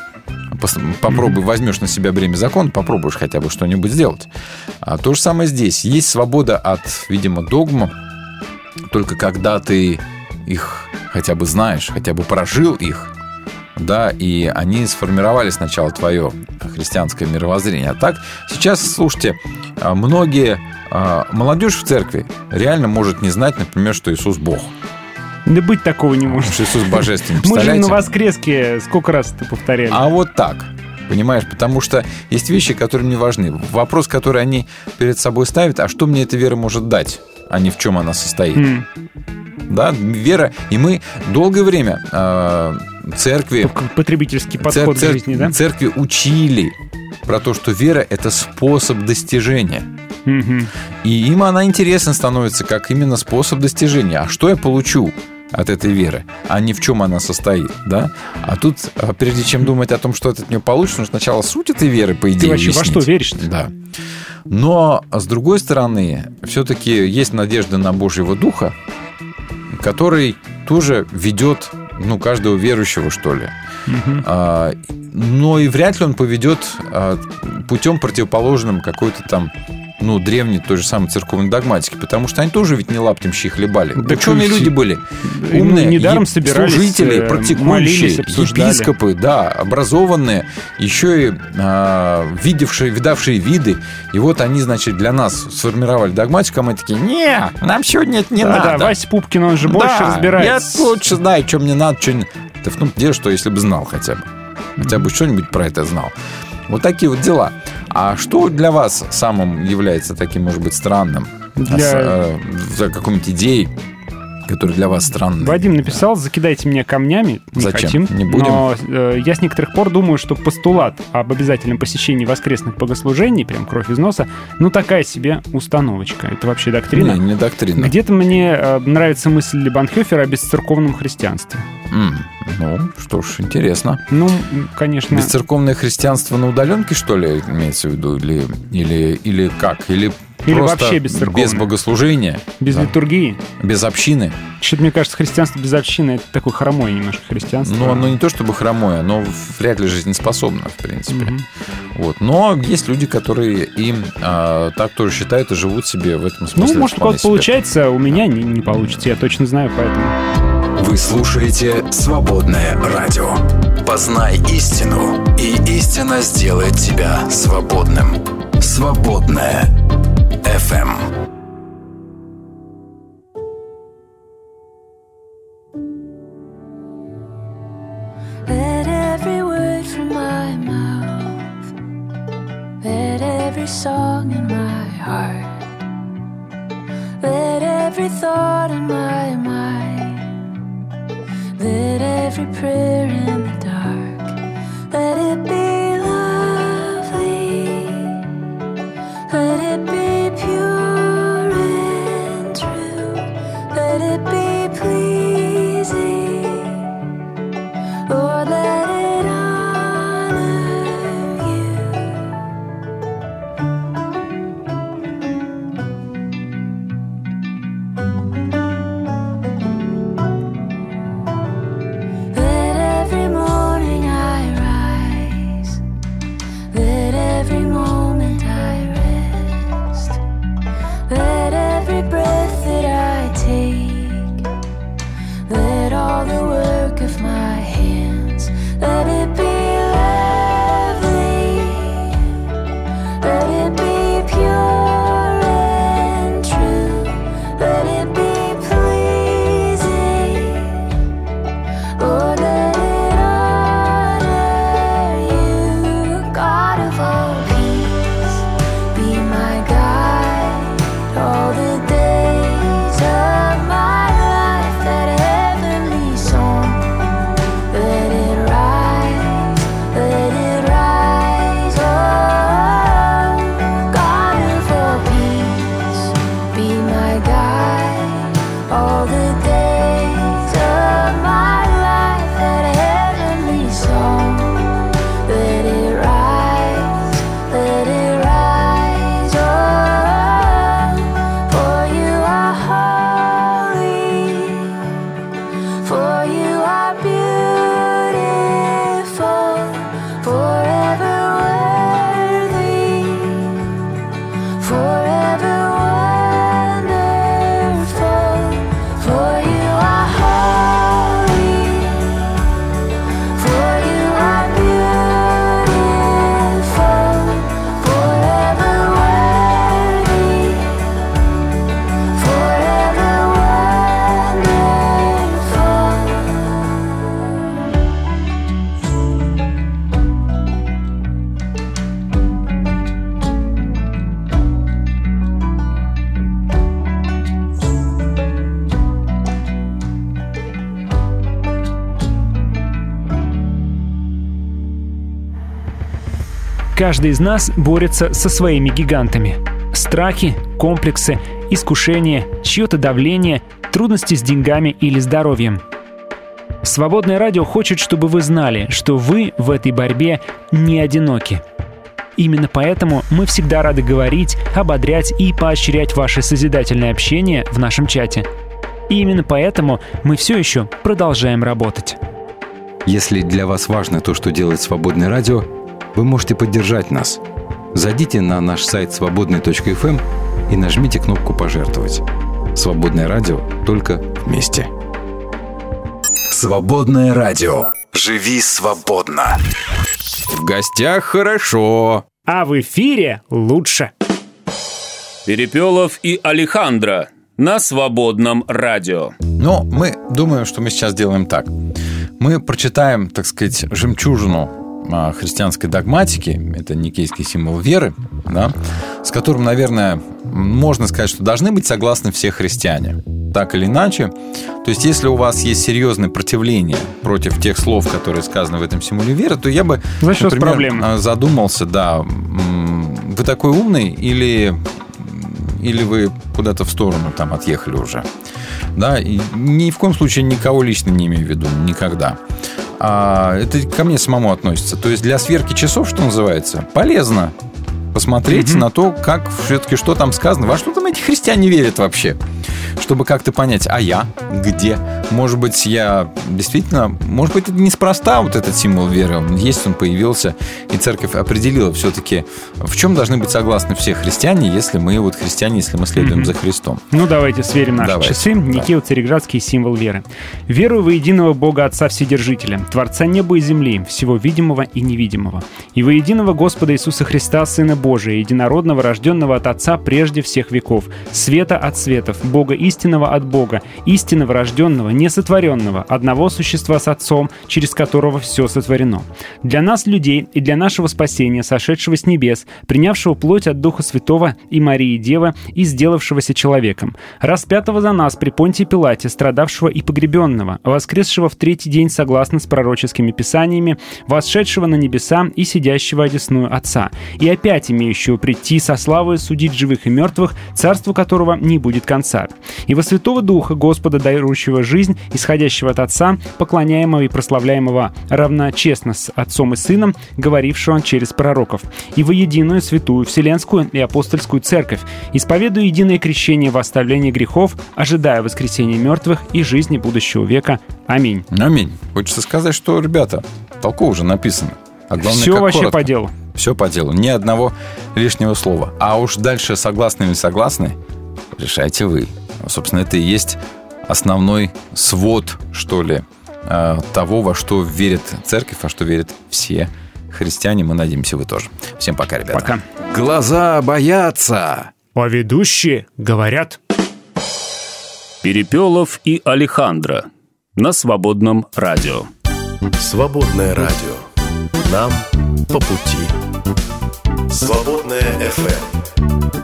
попробуй, возьмешь на себя бремя закона, попробуешь хотя бы что-нибудь сделать. А то же самое здесь. Есть свобода от, видимо, догм, только когда ты их хотя бы знаешь, хотя бы прожил их, да, и они сформировали сначала твое христианское мировоззрение. А так, сейчас, слушайте, а, многие а, молодежь в церкви реально может не знать, например, что Иисус Бог,
Да быть такого не может.
что Иисус божественный.
Мы же на воскреске сколько раз это повторяли.
А вот так. Понимаешь, потому что есть вещи, которые мне важны. Вопрос, который они перед собой ставят, а что мне эта вера может дать, а не в чем она состоит.
М.
Да, вера. И мы долгое время э, церкви,
Потребительский
цер-
подход к
цер-
жизни, да?
церкви учили про то, что вера – это способ достижения.
Мгм.
И им она интересна становится как именно способ достижения. А что я получу от этой веры, а не в чем она состоит, да? А тут, а, прежде чем думать о том, что ты от нее получишь, нужно сначала суть этой веры, по идее,
Ты вообще во
уяснить.
что веришь?
Да. Но, с другой стороны, все-таки есть надежда на Божьего Духа, который тоже ведет, ну, каждого верующего, что ли. А, но и вряд ли он поведет а, путем противоположным какой-то там ну, древней той же самой церковной догматики, потому что они тоже ведь не лаптем щи хлебали.
Так
Ученые люди были,
Ну,
умные,
недаром собирались,
служители,
э,
практикующие,
молились,
епископы, да, образованные, еще и а, видевшие, видавшие виды. И вот они, значит, для нас сформировали догматику, а мы такие, не, нам сегодня это не
да,
надо.
да, Вася Пупкин, он же больше
Да,
разбирается.
Я лучше знаю, что мне надо, что не... Да в том дело, что если бы знал хотя бы. Хотя бы что-нибудь про это знал. Вот такие вот дела. А что для вас самым является таким, может быть, странным?
Для-
А э, За какой-нибудь идеей, которая для вас странная?
Вадим написал, закидайте меня камнями. Не
Зачем?
хотим.
Не будем.
Но э, я с некоторых пор думаю, что постулат об обязательном посещении воскресных богослужений, прям кровь из носа, ну такая себе установочка. Это вообще доктрина.
Не, не доктрина.
Где-то мне э, нравится мысль Банхёфера о бесцерковном христианстве.
М, ну, что ж, интересно.
Ну, конечно...
Бесцерковное христианство на удаленке, что ли, имеется в виду? Или, или, или как? Или,
Или
просто
вообще бесцерковное.
без богослужения?
Без
Да.
литургии.
Без общины?
Что-то, мне кажется, христианство без общины — это такое хромое немножко христианство.
Ну, оно не то чтобы хромое, оно вряд ли жизнеспособно, в принципе.
Мгм.
Вот. Но есть люди, которые им а, так тоже считают и живут себе в этом смысле.
Ну, может, у получается, у меня не, не получится, я точно знаю, поэтому...
Вы слушаете «Свободное радио». Познай истину, и истина сделает тебя свободным. «Свободное
Let every word from my mouth, let every
song in my heart, let every thought in my mind, let every prayer in my
Каждый из нас борется со своими гигантами. Страхи, комплексы, искушения, чье-то давление, трудности с деньгами или здоровьем. Свободное радио хочет, чтобы вы знали, что вы в этой борьбе не одиноки. Именно поэтому мы всегда рады говорить, ободрять и поощрять ваше созидательное общение в нашем чате. И именно поэтому мы все еще продолжаем работать.
Если для вас важно то, что делает Свободное радио, вы можете поддержать нас. Зайдите на наш сайт свободный.фм и нажмите кнопку «Пожертвовать». Свободное радио только вместе.
Свободное радио. Живи свободно.
В гостях хорошо.
А в эфире лучше.
Перепелов и Алехандро на свободном радио.
Но мы думаем, что мы сейчас делаем так. Мы прочитаем, так сказать, жемчужину христианской догматики, это никейский символ веры, да, с которым, наверное, можно сказать, что должны быть согласны все христиане. Так или иначе. То есть, если у вас есть серьезное противление против тех слов, которые сказаны в этом символе веры, то я бы,
Значит,
например,
проблемы.
а, задумался, да, вы такой умный или, или вы куда-то в сторону там отъехали уже. Да, и ни в коем случае никого лично не имею в виду, никогда. А это ко мне самому относится. То есть для сверки часов, что называется, полезно посмотреть на то, как все-таки что там сказано, во что там эти христиане верят вообще. Чтобы как-то понять, а я где? Может быть, я действительно, может быть, это неспроста вот этот символ веры. Он есть, он появился, и церковь определила все-таки, в чем должны быть согласны все христиане, если мы вот христиане, если мы следуем
Мгм.
за Христом.
Ну, давайте сверим наши
Давайте,
часы. Никео Цареградский символ веры. «Верую во единого Бога Отца Вседержителя, Творца неба и земли, всего видимого и невидимого, и во единого Господа Иисуса Христа, Сына Божия, единородного, рожденного от Отца прежде всех веков, света от светов, Бога истинного от Бога, истинного рожденного, несотворенного, одного существа с Отцом, через которого все сотворено. Для нас, людей, и для нашего спасения, сошедшего с небес, принявшего плоть от Духа Святого и Марии Девы и сделавшегося человеком, распятого за нас при Понтии Пилате, страдавшего и погребенного, воскресшего в третий день согласно с пророческими писаниями, восшедшего на небеса и сидящего одесную Отца, и опять имеющего прийти со славой судить живых и мертвых, царству которого не будет конца. И во Святого Духа, Господа, дающего жизнь, исходящего от Отца, поклоняемого и прославляемого равночестно с Отцом и Сыном, говорившего через пророков, и во единую святую вселенскую и апостольскую церковь, исповедуя единое крещение в оставлении грехов, ожидая воскресения мертвых и жизни будущего века. Аминь.
Аминь. Хочется сказать, что, ребята, толково уже написано. А главное,
Все вообще
коротко.
по делу.
Все по делу. Ни одного лишнего слова. А уж дальше согласны или согласны, решайте вы. Собственно, это и есть основной свод, что ли, э, того, во что верит церковь, во что верят все христиане. Мы надеемся, вы тоже. Всем пока, ребята.
Пока.
Глаза боятся.
А ведущие говорят.
Перепелов и Алехандро на свободном радио.
Свободное радио. Нам по пути. Свободная FM.